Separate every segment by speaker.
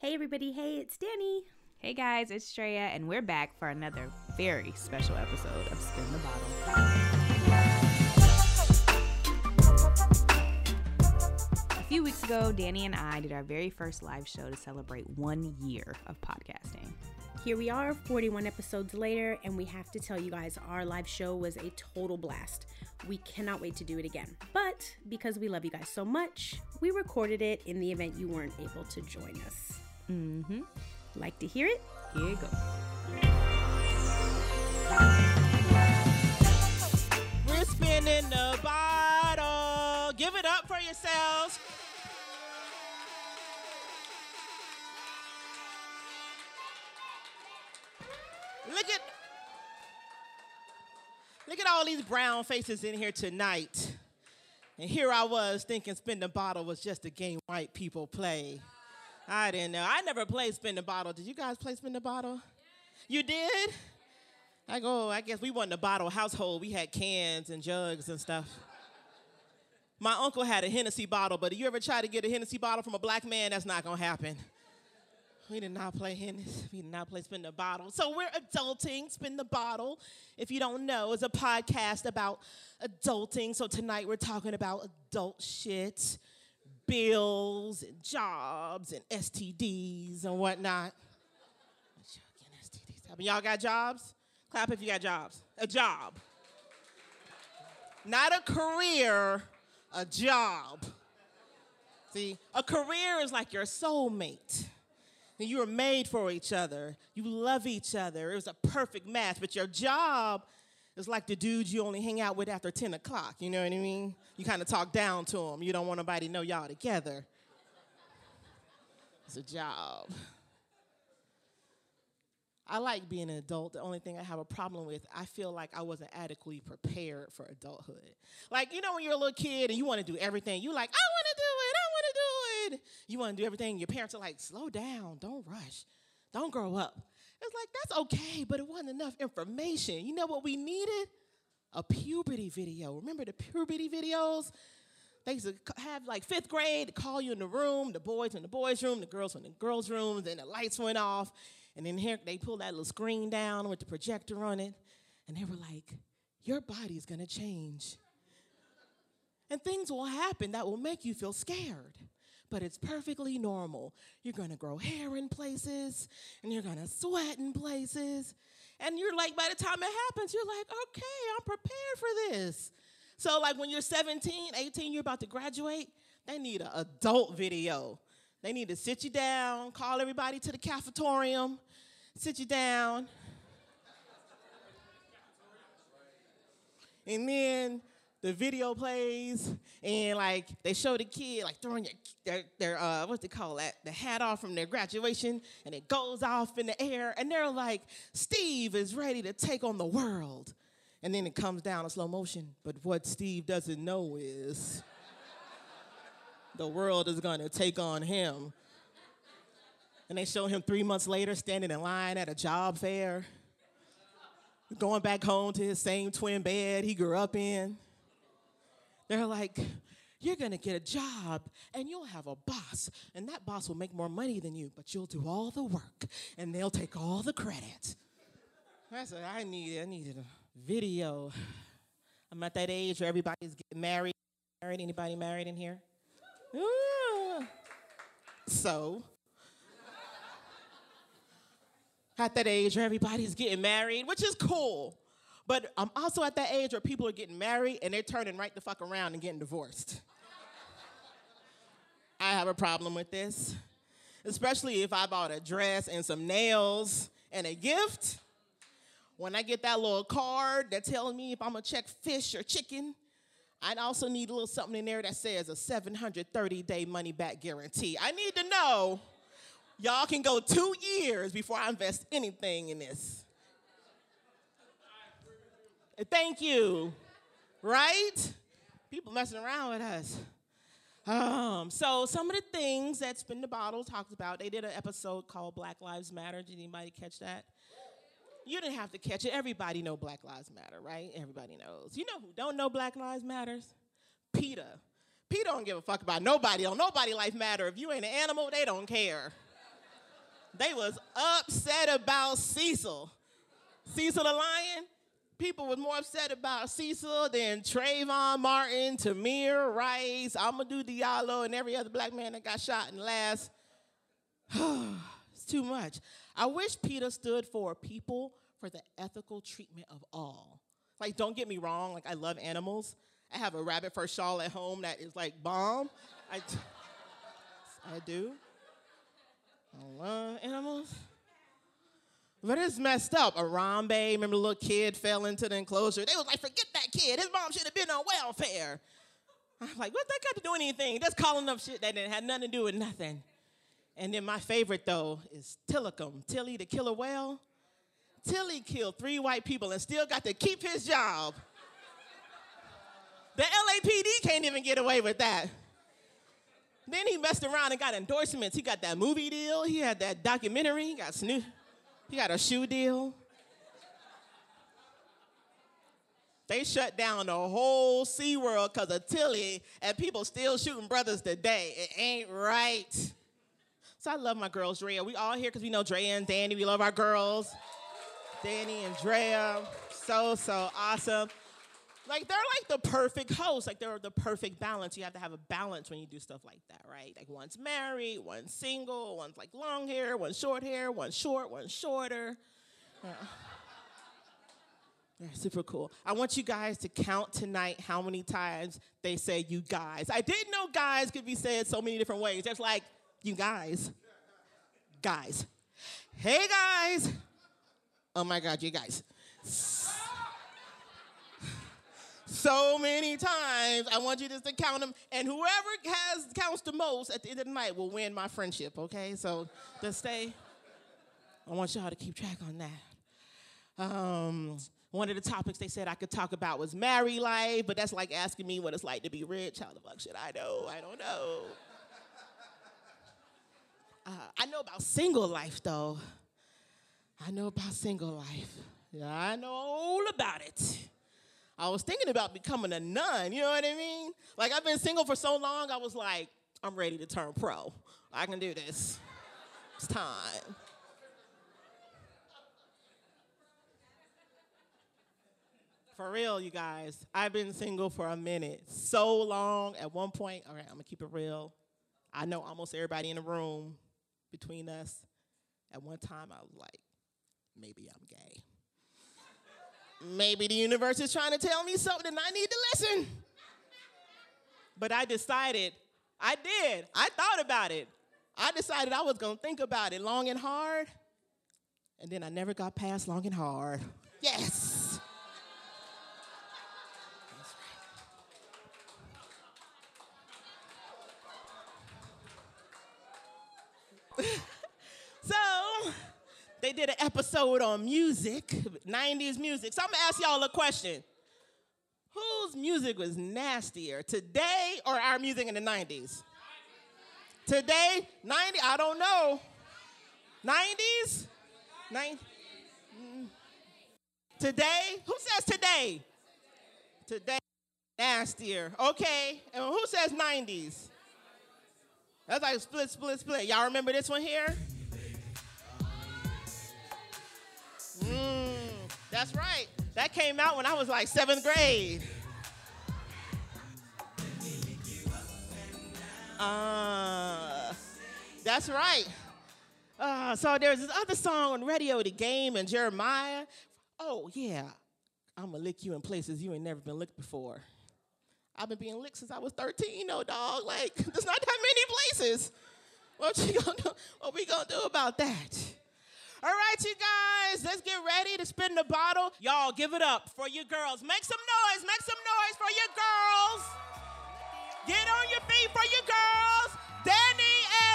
Speaker 1: Hey, everybody. Hey, it's Danny.
Speaker 2: Hey guys, it's Shreya, and we're back for another very special episode of Spin the Bottle. A few weeks ago, Danny and I did our very first live show to celebrate one year of podcasting.
Speaker 1: Here we are, 41 episodes later, and we have to tell you guys our live show was a total blast. We cannot wait to do it again. But because we love you guys so much, we recorded it in the event you weren't able to join us.
Speaker 2: Mm-hmm.
Speaker 1: Like to hear it?
Speaker 2: Here you go.
Speaker 3: We're spinning the bottle. Give it up for yourselves. Look at Look at all these brown faces in here tonight. And here I was thinking spin the bottle was just a game white people play. I didn't know. I never played spin the bottle. Did you guys play spin the bottle? You did? I go, I guess we wasn't a bottle household. We had cans and jugs and stuff. My uncle had a Hennessy bottle, but if you ever try to get a Hennessy bottle from a black man, that's not gonna happen. We did not play Hennessy. We did not play Spin the Bottle. So we're adulting. Spin the Bottle, if you don't know, is a podcast about adulting. So tonight we're talking about adult shit, bills and jobs and STDs and whatnot. STDs. Happen. Y'all got jobs? Clap if you got jobs. A job. Not a career, a job. See, a career is like your soulmate. You were made for each other. You love each other. It was a perfect match. But your job is like the dudes you only hang out with after 10 o'clock. You know what I mean? You kind of talk down to them. You don't want nobody to know y'all together. It's a job. I like being an adult. The only thing I have a problem with, I feel like I wasn't adequately prepared for adulthood. Like, you know, when you're a little kid and you want to do everything, you like, I want to do it, I want to do it. You want to do everything. Your parents are like, slow down, don't rush, don't grow up. It's like, that's okay, but it wasn't enough information. You know what we needed? A puberty video. Remember the puberty videos? They used to have like fifth grade, call you in the room, the boys in the boys' room, the girls in the girls' rooms, then the lights went off. And then here they pulled that little screen down with the projector on it, and they were like, Your body's gonna change. And things will happen that will make you feel scared. But it's perfectly normal. You're gonna grow hair in places, and you're gonna sweat in places. And you're like, by the time it happens, you're like, okay, I'm prepared for this. So, like when you're 17, 18, you're about to graduate, they need an adult video. They need to sit you down, call everybody to the cafetorium, sit you down. And then the video plays, and like they show the kid like throwing your, their, their uh, what's they call that, the hat off from their graduation, and it goes off in the air, and they're like, Steve is ready to take on the world. And then it comes down in slow motion. But what Steve doesn't know is the world is gonna take on him. And they show him three months later standing in line at a job fair, going back home to his same twin bed he grew up in. They're like, You're gonna get a job and you'll have a boss, and that boss will make more money than you, but you'll do all the work and they'll take all the credit. I said, I needed, I needed a video. I'm at that age where everybody's getting married. Married? Anybody married in here? Ooh. So, at that age where everybody's getting married, which is cool. But I'm also at that age where people are getting married and they're turning right the fuck around and getting divorced. I have a problem with this, especially if I bought a dress and some nails and a gift. When I get that little card that tells me if I'm gonna check fish or chicken, I also need a little something in there that says a 730 day money back guarantee. I need to know y'all can go two years before I invest anything in this. Thank you. Right? People messing around with us. Um, so some of the things that Spin the Bottle talked about, they did an episode called Black Lives Matter. Did anybody catch that? You didn't have to catch it. Everybody know Black Lives Matter, right? Everybody knows. You know who don't know Black Lives Matters? PETA. PETA don't give a fuck about nobody. Don't nobody life matter. If you ain't an animal, they don't care. They was upset about Cecil. Cecil the Lion. People was more upset about Cecil than Trayvon Martin, Tamir Rice, Amadou Diallo, and every other black man that got shot in the last. it's too much. I wish PETA stood for people for the ethical treatment of all. Like, don't get me wrong, like, I love animals. I have a rabbit fur shawl at home that is like bomb. I, I do. I love animals. But it's messed up. Harambe, remember the little kid fell into the enclosure? They was like, forget that kid. His mom should have been on welfare. I'm like, what that got to do anything? That's calling up shit that didn't have nothing to do with nothing. And then my favorite though is Tilikum, Tilly the killer whale. Tilly killed three white people and still got to keep his job. The LAPD can't even get away with that. Then he messed around and got endorsements. He got that movie deal. He had that documentary. He got Snoop. He got a shoe deal. They shut down the whole SeaWorld because of Tilly, and people still shooting brothers today. It ain't right. So I love my girls, Drea. We all here because we know Drea and Danny. We love our girls. Danny and Drea. So, so awesome. Like they're like the perfect host. Like they're the perfect balance. You have to have a balance when you do stuff like that, right? Like one's married, one's single, one's like long hair, one's short hair, one's short, one's shorter. Yeah. They're super cool. I want you guys to count tonight how many times they say you guys. I didn't know guys could be said so many different ways. Just like you guys. Guys. Hey guys. Oh my God, you guys so many times. I want you just to count them, and whoever has counts the most at the end of the night will win my friendship. Okay, so just stay. I want y'all to keep track on that. Um, one of the topics they said I could talk about was married life, but that's like asking me what it's like to be rich. How the fuck should I know? I don't know. Uh, I know about single life though. I know about single life. Yeah, I know all about it. I was thinking about becoming a nun, you know what I mean? Like, I've been single for so long, I was like, I'm ready to turn pro. I can do this. It's time. For real, you guys, I've been single for a minute. So long. At one point, all right, I'm gonna keep it real. I know almost everybody in the room between us. At one time, I was like, maybe I'm gay. Maybe the universe is trying to tell me something and I need to listen. But I decided, I did. I thought about it. I decided I was to think about it long and hard. And then I never got past long and hard. Yes. so, they did an episode on music, 90s music. So I'm gonna ask y'all a question. Whose music was nastier, today or our music in the 90s? Today, 90, I don't know. 90s? 90. Mm. Today? Who says today? Today, nastier. Okay. And who says 90s? That's like split, split, split. Y'all remember this one here? That's right. That came out when I was like seventh grade. Uh, that's right. Uh, so there's this other song on radio, The Game and Jeremih. Oh, yeah. I'm going to lick you in places you ain't never been licked before. I've been being licked since I was 13, no dog. Like, there's not that many places. What you gonna do? What we gonna do about that? All right, you guys, let's get ready to spin the bottle. Y'all, give it up for your girls. Make some noise, make some noise for your girls. Get on your feet for your girls. Danny and.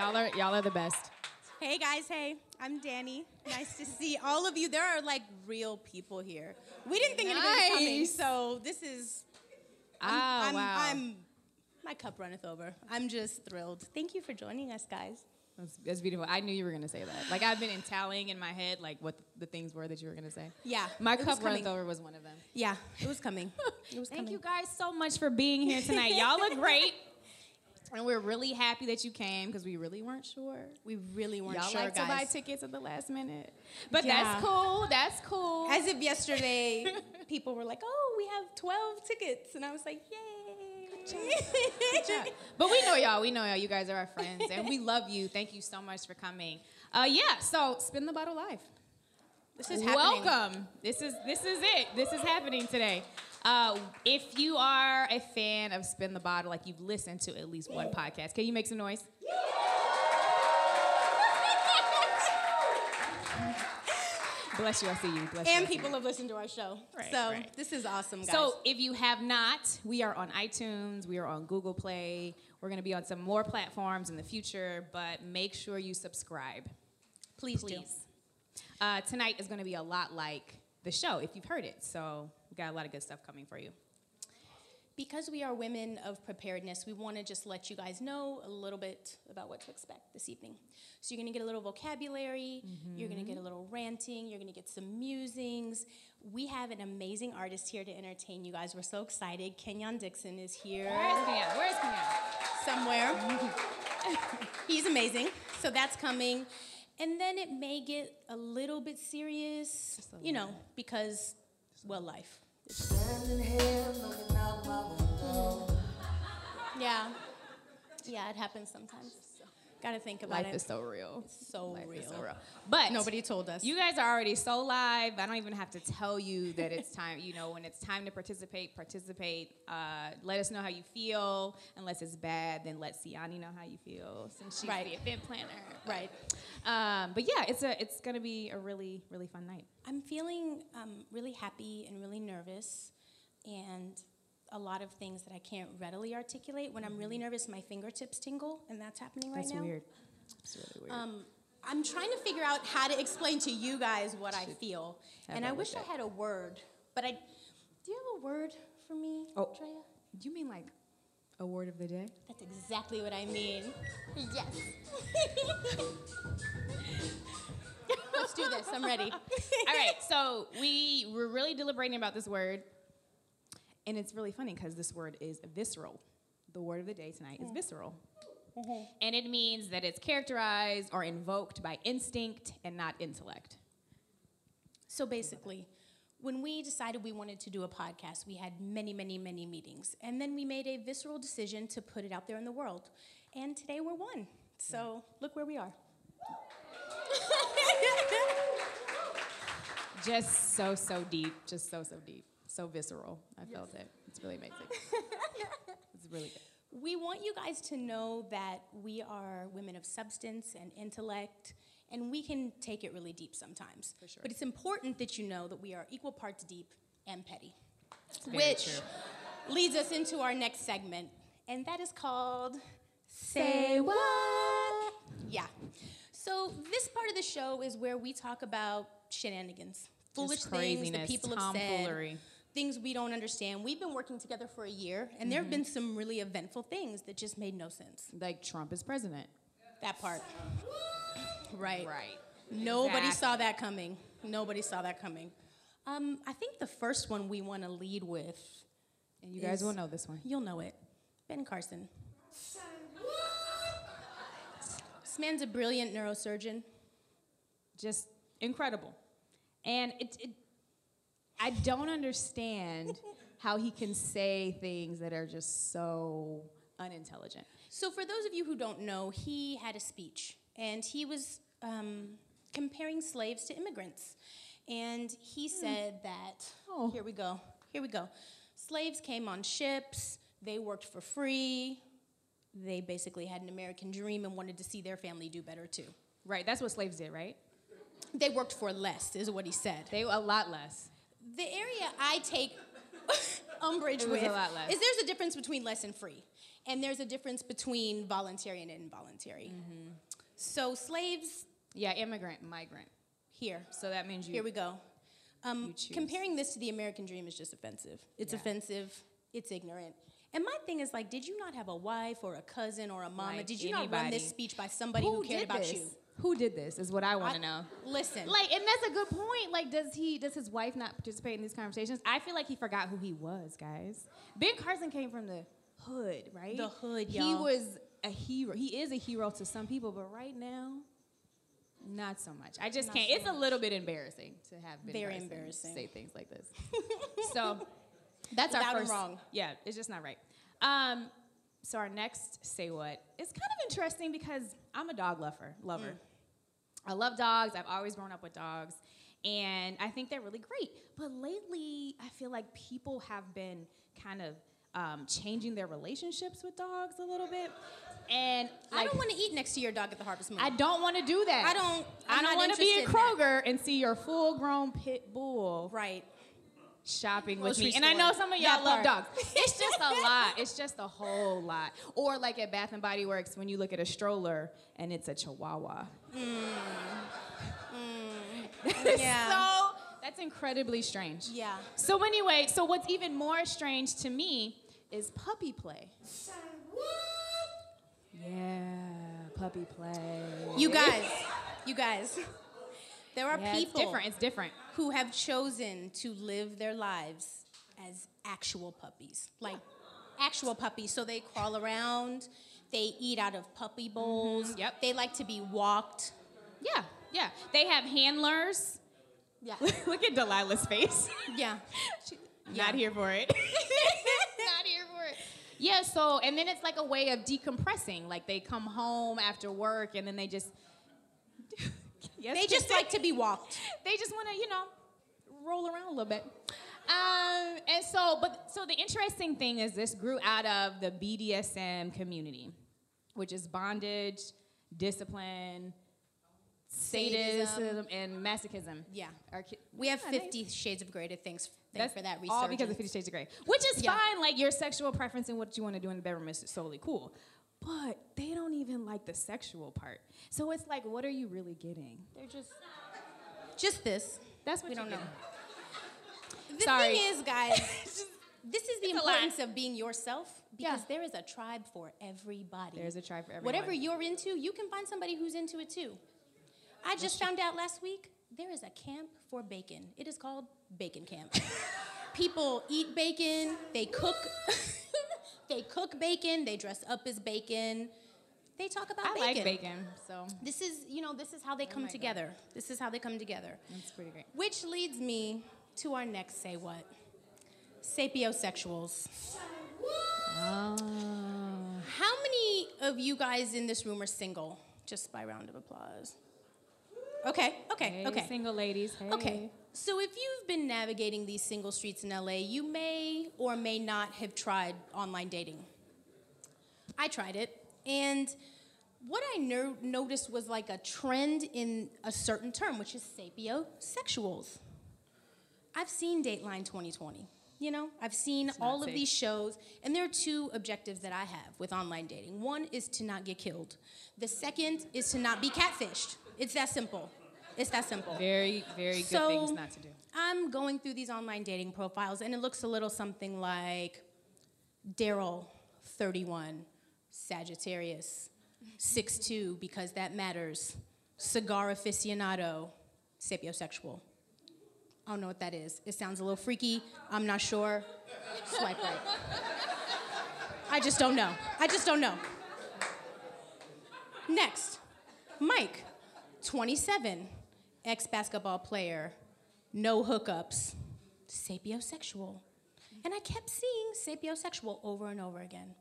Speaker 2: Y'all are y'all are the best.
Speaker 1: Hey guys, hey. I'm Danny. Nice to see all of you. There are like real people here. We didn't think anybody was coming, so this is.
Speaker 2: Oh,
Speaker 1: I'm,
Speaker 2: wow.
Speaker 1: I'm. My cup runneth over. I'm just thrilled. Thank you for joining us, guys.
Speaker 2: That's, that's beautiful. I knew you were gonna say that. Like I've been tallying in my head like what the things were that you were gonna say.
Speaker 1: Yeah,
Speaker 2: My cup runneth over was one of them.
Speaker 1: Yeah, it was coming. It was
Speaker 2: Thank
Speaker 1: coming.
Speaker 2: you guys so much for being here tonight. Y'all look great. And we're really happy that you came because we really weren't sure.
Speaker 1: We really weren't
Speaker 2: Y'all
Speaker 1: sure,
Speaker 2: like
Speaker 1: guys.
Speaker 2: to buy tickets at the last minute. But
Speaker 1: Yeah.
Speaker 2: that's cool. That's cool.
Speaker 1: As if yesterday people were like, "Oh, we have 12 tickets," and I was like, "Yay!"
Speaker 2: Yeah. But we know y'all. We know y'all. You guys are our friends, and we love you. Thank you so much for coming. Uh, yeah. So spin the bottle live.
Speaker 1: This is happening.
Speaker 2: Welcome. This is this is it. This is happening today. Uh, if you are a fan of Spin the Bottle, like you've listened to at least one podcast, can you make some noise? Bless you. I see you. Bless.
Speaker 1: And
Speaker 2: you.
Speaker 1: people have listened to our show,
Speaker 2: Right,
Speaker 1: so
Speaker 2: right.
Speaker 1: this is awesome, guys.
Speaker 2: So if you have not, we are on iTunes, we are on Google Play. We're going to be on some more platforms in the future, but make sure you subscribe.
Speaker 1: please, do.
Speaker 2: Please. Uh, tonight is going to be a lot like the show if you've heard it. So we got a lot of good stuff coming for you.
Speaker 1: Because we are women of preparedness, we want to just let you guys know a little bit about what to expect this evening. So you're going to get a little vocabulary, you're going to get a mm-hmm. little ranting, you're going to get some musings. We have an amazing artist here to entertain you guys. We're so excited. Kenyon Dixon is here
Speaker 2: Where's Kenyon? Where's Kenyon?
Speaker 1: somewhere. He's amazing. So that's coming. And then it may get a little bit serious,
Speaker 2: a
Speaker 1: you know, because, well, life.
Speaker 4: Standing here looking out my window.
Speaker 1: Yeah. Yeah, it happens sometimes. Got to think about
Speaker 2: Life
Speaker 1: it.
Speaker 2: is so real.
Speaker 1: so
Speaker 2: Life
Speaker 1: real.
Speaker 2: is so real. But
Speaker 1: Nobody told us.
Speaker 2: You guys are already so live. I don't even have to tell you that it's time. You know, when it's time to participate, participate. Uh, let us know how you feel. Unless it's bad, then let Siani know how you feel, since she's
Speaker 1: Right.
Speaker 2: the event planner.
Speaker 1: right.
Speaker 2: Um, but yeah, it's a it's gonna be a really really fun night.
Speaker 1: I'm feeling um, really happy and really nervous, and a lot of things that I can't readily articulate. When I'm really nervous, my fingertips tingle, and that's happening right
Speaker 2: That's
Speaker 1: now.
Speaker 2: weird. It's really weird.
Speaker 1: Um, I'm trying to figure out how to explain to you guys what I feel, and I wish I had a word, but I. Do you have a word for me,
Speaker 2: Oh.
Speaker 1: Drea?
Speaker 2: you mean like a word of the day?
Speaker 1: That's exactly what I mean. Yes. Let's do this. I'm ready.
Speaker 2: All right, so we were really deliberating about this word, and it's really funny because this word is visceral. The word of the day tonight is visceral. Mm-hmm. And it means that it's characterized or invoked by instinct and not intellect.
Speaker 1: So basically, when we decided we wanted to do a podcast, we had many, many, many meetings. And then we made a visceral decision to put it out there in the world. And today we're one. So look where we are.
Speaker 2: Just so, so deep. Just so, so deep. So visceral. I felt it. It's really amazing. it's really good.
Speaker 1: We want you guys to know that we are women of substance and intellect, and we can take it really deep sometimes.
Speaker 2: For sure.
Speaker 1: But it's important that you know that we are equal parts deep and petty. which
Speaker 2: true.
Speaker 1: leads us into our next segment, and that is called Say What? Yeah. So, this part of the show is where we talk about shenanigans, foolish things that people have said. Things we don't understand. We've been working together for a year, and there have been some really eventful things that just made no sense.
Speaker 2: Like Trump is president.
Speaker 1: That part. Right.
Speaker 2: Right.
Speaker 1: Nobody
Speaker 2: Exactly.
Speaker 1: saw that coming. Nobody saw that coming. Um, I think the first one we want to lead with,
Speaker 2: And you guys will know this one.
Speaker 1: you'll know it Ben Carson. This man's a brilliant neurosurgeon.
Speaker 2: just incredible. And it, it I don't understand how he can say things that are just so unintelligent.
Speaker 1: So, for those of you who don't know, he had a speech and he was um, comparing slaves to immigrants. And he said that,
Speaker 2: Oh.
Speaker 1: here we go, here we go. Slaves came on ships, they worked for free, they basically had an American dream and wanted to see their family do better too.
Speaker 2: Right, that's what slaves did, right?
Speaker 1: They worked for less, is what he said.
Speaker 2: They a lot less.
Speaker 1: The area I take umbrage with
Speaker 2: a lot less.
Speaker 1: is there's a difference between less and free, and there's a difference between voluntary and involuntary.
Speaker 2: Mm-hmm.
Speaker 1: So slaves
Speaker 2: Yeah, immigrant, migrant.
Speaker 1: Here.
Speaker 2: So that means you.
Speaker 1: Here we go. Um, comparing this to the American dream is just offensive. It's
Speaker 2: Yeah.
Speaker 1: offensive. It's ignorant. And my thing is like, did you not have a wife or a cousin or a mama?
Speaker 2: Like
Speaker 1: did you not run this speech by somebody who, cared about
Speaker 2: this?
Speaker 1: you?
Speaker 2: Who did this? Is what I want to know.
Speaker 1: Listen,
Speaker 2: Like, and that's a good point. Like, does he? Does his wife not participate in these conversations? I feel like he forgot who he was, guys. Ben Carson came from the hood, right?
Speaker 1: The hood,
Speaker 2: He
Speaker 1: y'all.
Speaker 2: He was a hero. He is a hero to some people, but right now, not so much. I just
Speaker 1: Not
Speaker 2: can't.
Speaker 1: so
Speaker 2: it's a little bit embarrassing to have Ben
Speaker 1: Very
Speaker 2: Carson
Speaker 1: embarrassing.
Speaker 2: say things like this. so that's our
Speaker 1: Loud and
Speaker 2: first.
Speaker 1: wrong.
Speaker 2: Yeah, it's just not right. Um, so our next say what is kind of interesting because I'm a dog lover. Lover.
Speaker 1: Mm.
Speaker 2: I love dogs. I've always grown up with dogs, and I think they're really great. But lately, I feel like people have been kind of um, changing their relationships with dogs a little bit, and
Speaker 1: I don't want to eat next to your dog at the Harvest Moon.
Speaker 2: I don't want to do that.
Speaker 1: I don't- I'm
Speaker 2: I don't want to be in
Speaker 1: interested in that.
Speaker 2: Kroger and see your full-grown pit bull
Speaker 1: right.
Speaker 2: Shopping with
Speaker 1: Grocery
Speaker 2: me. And I know some of y'all love dogs. It's just a lot. It's just a whole lot. Or like at Bath and Body Works when you look at a stroller and it's a Chihuahua. Mm. Mm. Mm.
Speaker 1: Yeah.
Speaker 2: so that's incredibly strange.
Speaker 1: Yeah.
Speaker 2: So anyway, so what's even more strange to me is puppy play. Yeah, puppy play.
Speaker 1: You guys, you guys, there are
Speaker 2: Yeah, it's
Speaker 1: people
Speaker 2: different. It's different.
Speaker 1: who have chosen to live their lives as actual puppies, like actual puppies. So they crawl around, they eat out of puppy mm-hmm, bowls.
Speaker 2: yep.
Speaker 1: They like to be walked.
Speaker 2: Yeah, yeah. They have handlers.
Speaker 1: Yeah.
Speaker 2: Look at Delilah's face.
Speaker 1: Yeah.
Speaker 2: Not here for it. Not here for it. Yeah, so and then it's like a way of decompressing. Like they come home after work and then they just yes,
Speaker 1: They just like to be walked.
Speaker 2: they just want to, you know, roll around a little bit. Um, and so, but so the interesting thing is this grew out of the BDSM community, which is bondage, discipline, sadism,
Speaker 1: Sadism.
Speaker 2: and masochism.
Speaker 1: Yeah.
Speaker 2: Our
Speaker 1: We have
Speaker 2: Yeah, nice.
Speaker 1: 50 Shades of Grey to thanks,
Speaker 2: That's
Speaker 1: for that research.
Speaker 2: all because of Fifty Shades of Grey, which is
Speaker 1: Yeah.
Speaker 2: fine. Like your sexual preference and what you want to do in the bedroom is solely cool, but they don't even like the sexual part. So it's like, what are you really getting?
Speaker 1: They're just just this.
Speaker 2: That's what
Speaker 1: We
Speaker 2: you're
Speaker 1: don't know.
Speaker 2: getting.
Speaker 1: The
Speaker 2: Sorry.
Speaker 1: thing is, guys, this is the
Speaker 2: It's
Speaker 1: importance of being yourself because
Speaker 2: Yeah.
Speaker 1: there is a tribe for everybody.
Speaker 2: There's a tribe for everyone.
Speaker 1: Whatever you're into, you can find somebody who's into it too. I just found out last week there is a camp for bacon. It is called Bacon Camp. People eat bacon, they cook they cook bacon, they dress up as bacon. They talk about
Speaker 2: I
Speaker 1: bacon.
Speaker 2: I like bacon, so
Speaker 1: This is, you know, this is how they come
Speaker 2: my God.
Speaker 1: together. This is how they come together.
Speaker 2: it's pretty great.
Speaker 1: Which leads me to our next say what? Sapiosexuals.
Speaker 2: Oh.
Speaker 1: How many of you guys in this room are single? Just by round of applause. Okay, okay,
Speaker 2: Hey,
Speaker 1: okay.
Speaker 2: single ladies. Hey.
Speaker 1: Okay. So if you've been navigating these single streets in LA, you may or may not have tried online dating. I tried it, and what I no- noticed was like a trend in a certain term, which is sapiosexuals. I've seen Dateline 2020. You know, I've seen all of these shows, and there are two objectives that I have with online dating. One is to not get killed. The second is to not be catfished. It's that simple. It's that simple.
Speaker 2: Very, very good
Speaker 1: So-
Speaker 2: things not to do.
Speaker 1: I'm going through these online dating profiles, and it looks a little something like Daryl, 31, Sagittarius, 6'2, because that matters, cigar aficionado, sapiosexual. I don't know what that is. It sounds a little freaky. I'm not sure. Swipe right. I just don't know. I just don't know. Next, Mike, 27, ex basketball player, no hookups, sapiosexual. And I kept seeing sapiosexual over and over again.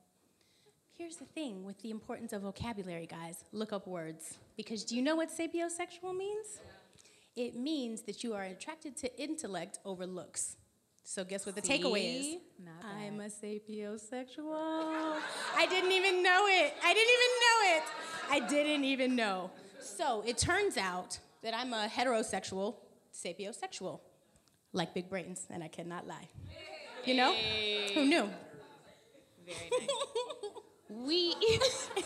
Speaker 1: Here's the thing with the importance of vocabulary, guys look up words. Because do you know what sapiosexual means? It means that you are attracted to intellect over looks. So, guess what the takeaway is? I'm a sapiosexual. I didn't even know it. I didn't even know it. I didn't even know. So it turns out that I'm a heterosexual sapiosexual, like big brains, and I cannot lie. You know? Who knew?
Speaker 2: Very nice. we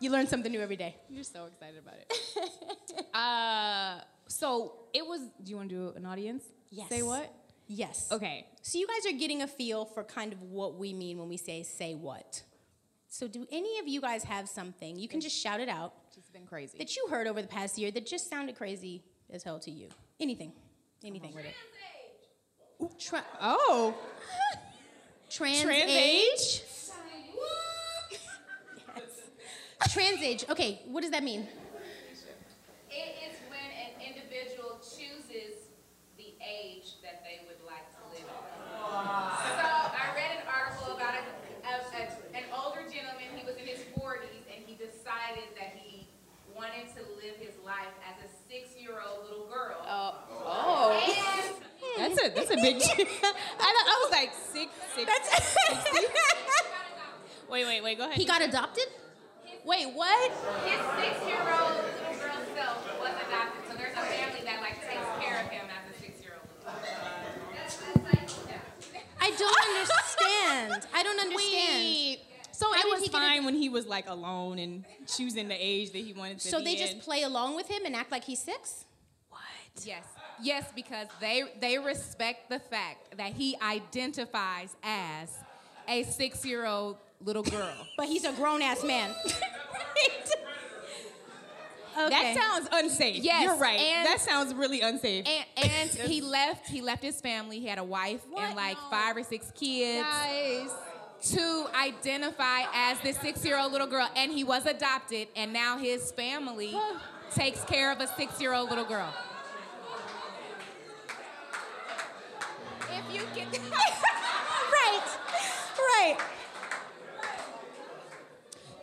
Speaker 1: You learn something new every day.
Speaker 2: You're so excited about it. uh, so it was. Do you want to do an audience?
Speaker 1: Yes.
Speaker 2: Say what?
Speaker 1: Yes.
Speaker 2: Okay.
Speaker 1: So you guys are getting a feel for kind of what we mean when we say say what. So do any of you guys have something? You can just shout it out
Speaker 2: been crazy.
Speaker 1: that you heard over the past year that just sounded crazy as hell to you. Anything. Anything.
Speaker 2: with it.
Speaker 1: Ooh, tra-
Speaker 2: Oh.
Speaker 1: trans,
Speaker 2: Trans
Speaker 1: age. Trans age. Okay, what does that mean?
Speaker 5: It is when an individual chooses the age that they would like to live in. So I read an article about a, a, a- an older gentleman, he was in his 40s, and he decided that he wanted to live his life as a six-year-old little girl.
Speaker 2: Oh. oh. oh.
Speaker 5: And
Speaker 2: That's a that's a big. I, I was like six six. wait wait wait. Go ahead.
Speaker 1: he got adopted? Wait, what?
Speaker 5: his six-year-old little girl self was adopted, so there's a family that like takes care of him as a six-year-old. That's, that's like, yeah.
Speaker 1: I don't understand. I don't understand.
Speaker 2: Wait. So
Speaker 1: How
Speaker 2: it was
Speaker 1: he get
Speaker 2: fine when he was like alone and choosing the age that he wanted to
Speaker 1: So
Speaker 2: be
Speaker 1: they just play along with him and act like he's six? What?
Speaker 5: Yes, yes, because they they respect the fact that he identifies as a six-year-old little girl.
Speaker 1: But he's a grown ass man. okay.
Speaker 2: That sounds unsafe.
Speaker 5: Yes,
Speaker 2: you're right.
Speaker 5: and-
Speaker 2: that sounds really unsafe.
Speaker 5: and and he left he left his family. He had a wife and like five or six kids.
Speaker 2: Guys.
Speaker 5: To identify as this six-year-old little girl, and he was adopted, and now his family takes care of a six-year-old little girl. If you get
Speaker 1: right. Right.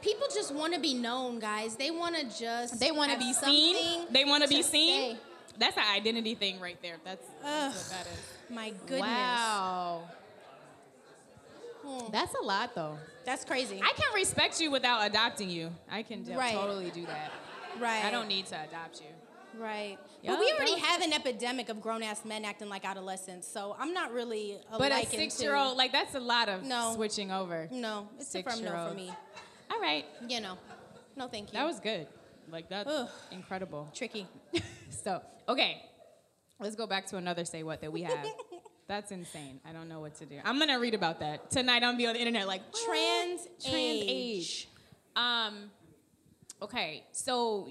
Speaker 1: People just want to be known, guys. They want to just
Speaker 2: They want to be seen. They want to be seen.
Speaker 1: say.
Speaker 2: That's an identity thing right there. That's, that's what that is.
Speaker 1: My goodness.
Speaker 2: Wow. Hmm. That's a lot though.
Speaker 1: That's crazy.
Speaker 2: I can respect you without adopting you. I can d-
Speaker 1: Right.
Speaker 2: totally do that.
Speaker 1: right.
Speaker 2: I don't need to adopt you.
Speaker 1: Right.
Speaker 2: Yeah,
Speaker 1: but we already have an epidemic of grown ass men acting like adolescents, so I'm not really a
Speaker 2: But a six-year-old, like that's a lot of
Speaker 1: No.
Speaker 2: switching over.
Speaker 1: No, it's a firm no for
Speaker 2: Six-year-old.
Speaker 1: me.
Speaker 2: All right,
Speaker 1: You know. No, thank you.
Speaker 2: that was good. Like that's
Speaker 1: Ugh.
Speaker 2: incredible.
Speaker 1: tricky.
Speaker 2: so okay, let's go back to another say what that we have. That's insane. I don't know what to do. I'm gonna read about that tonight. I'm gonna be on the internet like
Speaker 1: Trans
Speaker 2: trans
Speaker 1: age.
Speaker 2: age. Um. Okay, so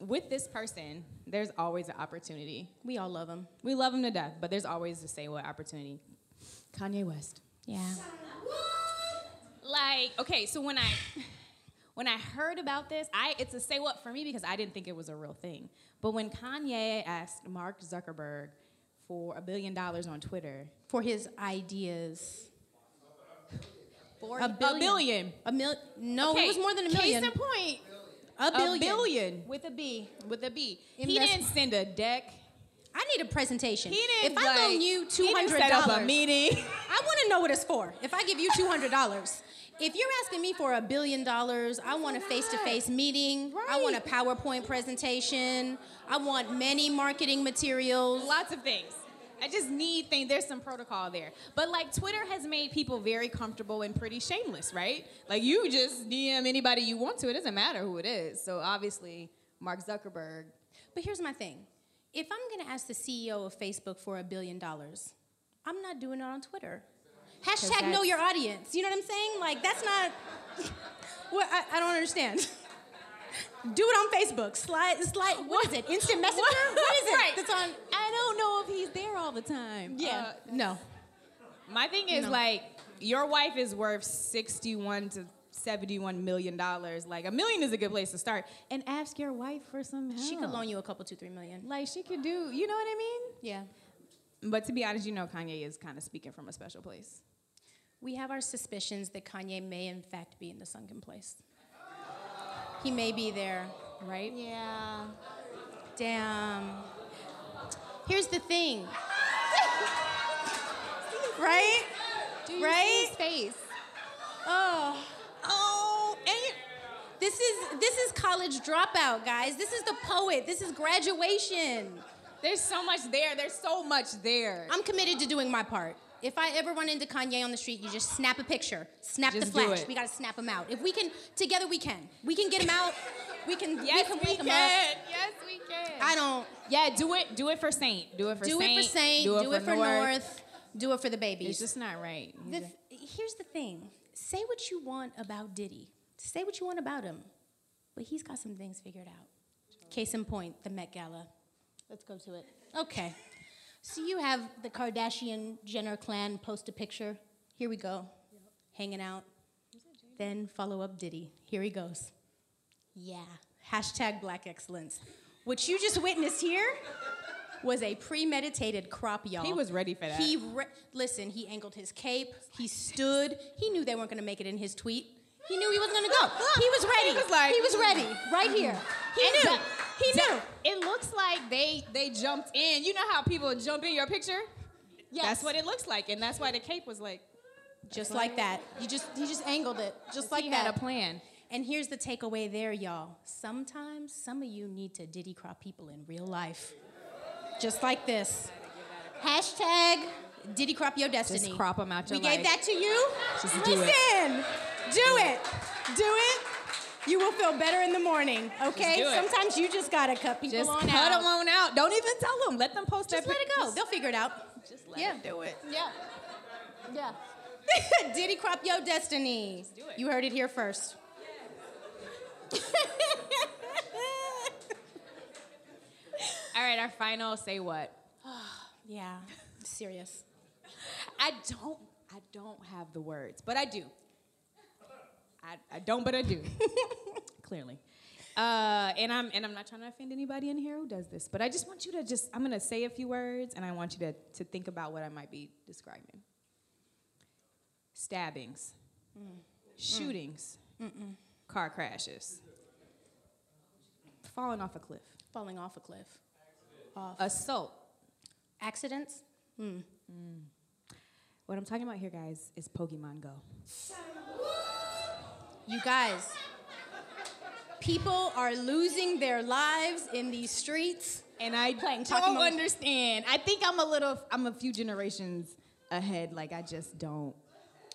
Speaker 2: with this person, there's always an opportunity.
Speaker 1: We all love him.
Speaker 2: We love him to death, but there's always a say what opportunity. Kanye West.
Speaker 1: Yeah.
Speaker 2: Like, okay, so when I when I heard about this, I it's a say what for me because I didn't think it was a real thing. But when Kanye asked Mark Zuckerberg for a billion dollars on Twitter,
Speaker 1: For his ideas.
Speaker 2: for
Speaker 1: A billion.
Speaker 2: a billion.
Speaker 1: A mil? No,
Speaker 2: Okay,
Speaker 1: it was more than a million.
Speaker 2: Case in point,
Speaker 1: a billion.
Speaker 2: a billion
Speaker 1: with a B.
Speaker 2: with a B. He
Speaker 1: Invest-
Speaker 2: didn't send a deck.
Speaker 1: I need a presentation.
Speaker 2: He didn't.
Speaker 1: if I
Speaker 2: like,
Speaker 1: loan you two
Speaker 2: he set up a meeting.
Speaker 1: I want to know what it's for. If I give you two hundred dollars, if you're asking me for a billion dollars, I want a face-to-face meeting. Right. I want a PowerPoint presentation. I want many marketing materials.
Speaker 2: Lots of things. I just need things. There's some protocol there. But like Twitter has made people very comfortable and pretty shameless, right? Like you just DM anybody you want to. It doesn't matter who it is. So obviously, Mark Zuckerberg.
Speaker 1: But here's my thing: if I'm gonna ask the CEO of Facebook for a billion dollars, I'm not doing it on Twitter. Hashtag know your audience. You know what I'm saying? Like that's not. what I, I don't understand. Do it on Facebook. Slide, slide. What is it? Instant Messenger? what is it?
Speaker 2: Right.
Speaker 1: That's on.
Speaker 2: I don't know if he's there all the time.
Speaker 1: Yeah.
Speaker 2: Uh,
Speaker 1: no.
Speaker 2: my thing is
Speaker 1: No.
Speaker 2: like your wife is worth 61 to 71 million dollars. Like a million is a good place to start. And ask your wife for some help.
Speaker 1: She could loan you a couple, two, three million.
Speaker 2: Like she could do. You know what I mean?
Speaker 1: Yeah.
Speaker 2: But to be honest, you know Kanye is kind of speaking from a special place.
Speaker 1: We have our suspicions that Kanye may, in fact, be in the sunken place. He may be there.
Speaker 2: Right?
Speaker 1: Yeah. Damn. Here's the thing. right? Right?
Speaker 2: face.
Speaker 1: Oh.
Speaker 2: Oh, and
Speaker 1: This is this is college dropout, guys. This is the poet. This is graduation.
Speaker 2: There's so much there. There's so much there.
Speaker 1: I'm committed to doing my part. If I ever run into Kanye on the street, you just snap a picture, snap
Speaker 2: Just
Speaker 1: the
Speaker 2: do
Speaker 1: flash.
Speaker 2: it.
Speaker 1: We gotta snap him out. If we can, together we can. We can get him out. We can.
Speaker 2: Yes,
Speaker 1: we can
Speaker 2: we can. Yes, we can.
Speaker 1: I don't.
Speaker 2: yeah, do it. Do it for Saint. Do it for
Speaker 1: do
Speaker 2: Saint.
Speaker 1: Do it for Saint. Do, it for North. Do it for the babies.
Speaker 2: It's just not right.
Speaker 1: The th- here's the thing say what you want about Diddy, say what you want about him, but he's got some things figured out. Case in point, the Met Gala. Let's go to it. Okay. So you have the Kardashian Jenner clan post a picture. Here we go. Hanging out. Then follow up Diddy. Here he goes. Yeah. Hashtag black excellence. What you just witnessed here was a premeditated crop, y'all.
Speaker 2: He was ready for that.
Speaker 1: He re- listen. He angled his cape. He stood. He knew they weren't going to make it in his tweet. He knew he wasn't going to go. He was ready.
Speaker 2: He was like,
Speaker 1: he was ready right here. He knew. He knew.
Speaker 2: It looks like they they jumped in. You know how people jump in your picture?
Speaker 1: Yes.
Speaker 2: That's what it looks like, and that's why the cape was like.
Speaker 1: Just like that. You just he just angled it. Just like
Speaker 2: he
Speaker 1: that.
Speaker 2: had a plan.
Speaker 1: And here's the takeaway there, y'all. Sometimes some of you need to diddy crop people in real life. Just like this. Hashtag diddy crop your destiny.
Speaker 2: Just them out your
Speaker 1: We gave that to you.
Speaker 2: Just do it.
Speaker 1: Listen, do it. Do it. You will feel better in the morning, okay? Sometimes you just gotta cut people
Speaker 2: Just
Speaker 1: on
Speaker 2: cut
Speaker 1: out.
Speaker 2: them on out. Don't even tell them. Let them post
Speaker 1: Just
Speaker 2: that.
Speaker 1: let it go.
Speaker 2: Just,
Speaker 1: They'll figure it out.
Speaker 2: just let
Speaker 1: Yeah.
Speaker 2: them do it.
Speaker 1: Yeah. Yeah. Diddy crop your destiny.
Speaker 2: do it.
Speaker 1: You heard it here first.
Speaker 2: All right, our final say what?
Speaker 1: yeah. Serious.
Speaker 2: I don't. I don't have the words, but I do. I, I don't, but I do. Clearly. Uh, and I'm and I'm not trying to offend anybody in here who does this, but I just want you to just I'm gonna say a few words and I want you to to think about what I might be describing. Stabbings, mm. shootings, mm. car crashes, falling off a cliff,
Speaker 1: Falling off a cliff.
Speaker 2: assault.
Speaker 1: Accidents? Mm.
Speaker 2: What I'm talking about here, guys, is Pokemon Go.
Speaker 1: You guys, people are losing their lives in these streets.
Speaker 2: and I
Speaker 1: Playing
Speaker 2: don't
Speaker 1: Pokemon.
Speaker 2: understand. I think I'm a little, I'm a few generations ahead. Like I just don't,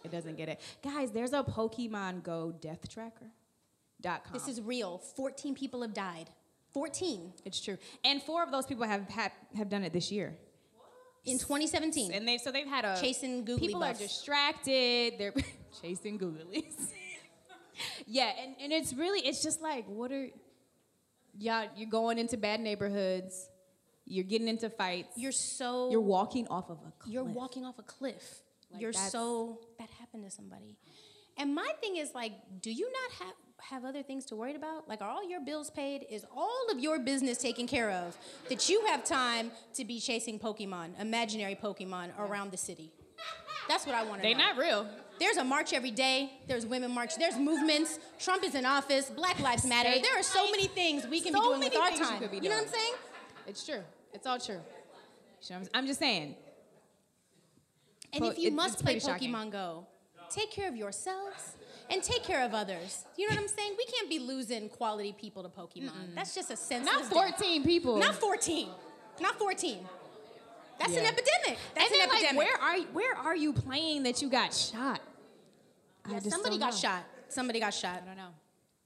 Speaker 2: it doesn't get it. Guys, there's a Pokemon Go death tracker. Dot com.
Speaker 1: This is real. 14 people have died. 14
Speaker 2: it's true, and four of those people have have, have done it this year.
Speaker 1: in 2017.
Speaker 2: And they so they've had a
Speaker 1: Chasing googly
Speaker 2: People are distracted. They're chasing googlies. Yeah, and, and it's really it's just like what are y'all? You're going into bad neighborhoods. You're getting into fights.
Speaker 1: You're so
Speaker 2: You're walking off of a cliff.
Speaker 1: you're walking off a cliff.
Speaker 2: Like,
Speaker 1: you're so that happened to somebody. And my thing is like, do you not have have other things to worry about? Like, are all your bills paid? Is all of your business taken care of? That you have time to be chasing Pokemon, imaginary Pokemon, around the city? That's what I want to
Speaker 2: They
Speaker 1: know.
Speaker 2: not real.
Speaker 1: There's a march every day. There's women march. There's movements. Trump is in office. Black Lives Matter. There are so many things we can
Speaker 2: So
Speaker 1: be doing with our
Speaker 2: things you
Speaker 1: You know what I'm saying?
Speaker 2: It's true. It's all true. You know what I'm- just saying.
Speaker 1: And
Speaker 2: Po-
Speaker 1: if you
Speaker 2: it-
Speaker 1: must play
Speaker 2: pretty shocking.
Speaker 1: Pokemon Go, take care of yourselves and take care of others. You know what I'm saying? We can't be losing quality people to Pokemon. That's just a sense.
Speaker 2: Not 14 people.
Speaker 1: Not 14. Not 14. That's an epidemic. That's
Speaker 2: and
Speaker 1: an
Speaker 2: then, like,
Speaker 1: epidemic.
Speaker 2: where are you, where are you playing that you got shot?
Speaker 1: Yeah, somebody got
Speaker 2: know.
Speaker 1: shot. Somebody got shot.
Speaker 2: I don't know.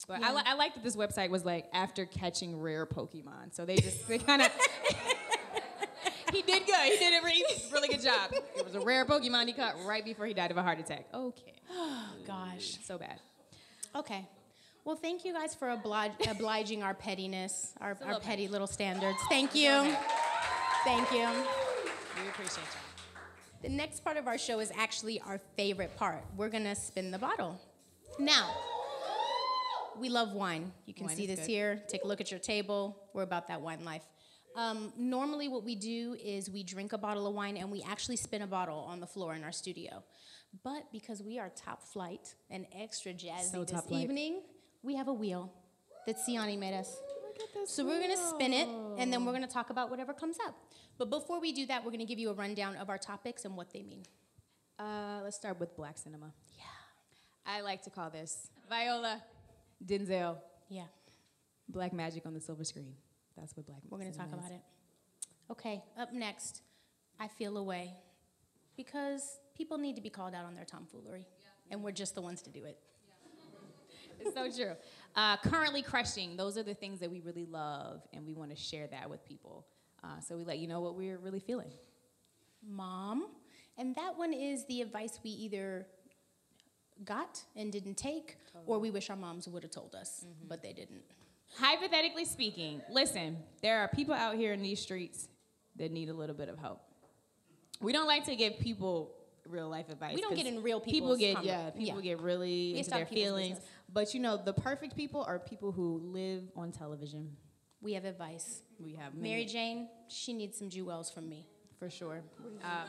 Speaker 2: But I, li- I like that this website was like after catching rare Pokemon. So they just they kind of. he did good. He did a really, really good job. It was a rare Pokemon he caught right before he died of a heart attack. Okay.
Speaker 1: Oh, gosh.
Speaker 2: So bad.
Speaker 1: Okay. Well, thank you guys for oblige, obliging our pettiness, our, our petty little standards. Thank you. Thank you.
Speaker 2: Appreciate you.
Speaker 1: The next part of our show is actually our favorite part. We're gonna spin the bottle. Now, we love wine. You can
Speaker 2: Wine
Speaker 1: see this
Speaker 2: good.
Speaker 1: here. Take a look at your table. We're about that wine life. Um, normally, what we do is we drink a bottle of wine and we actually spin a bottle on the floor in our studio. But because we are top flight and extra jazzy
Speaker 2: So
Speaker 1: this evening, we have a wheel that Siani made us. So we're gonna spin it, and then we're gonna talk about whatever comes up. But before we do that, we're gonna give you a rundown of our topics and what they mean.
Speaker 2: Uh, let's start with black cinema. Yeah. I like to call this Viola, Denzel,
Speaker 1: Yeah,
Speaker 2: black magic on the silver screen. That's what black.
Speaker 1: we're gonna talk
Speaker 2: cinema
Speaker 1: about it. Okay, up next, I feel away. because people need to be called out on their tomfoolery, and we're just the ones to do it.
Speaker 2: It's so true. Uh, currently crushing. Those are the things that we really love, and we want to share that with people. Uh, so we let you know what we're really feeling.
Speaker 1: Mom, and that one is the advice we either got and didn't take, or we wish our moms would have told us, but they didn't.
Speaker 2: Hypothetically speaking, listen, there are people out here in these streets that need a little bit of help. We don't like to give people real life advice.
Speaker 1: We don't get in real
Speaker 2: people get yeah people
Speaker 1: yeah.
Speaker 2: get really
Speaker 1: We
Speaker 2: into their feelings.
Speaker 1: business.
Speaker 2: But you know the perfect people are people who live on television.
Speaker 1: We have advice.
Speaker 2: We have
Speaker 1: Mary Jane, she needs some jewels from me.
Speaker 2: for sure. Uh,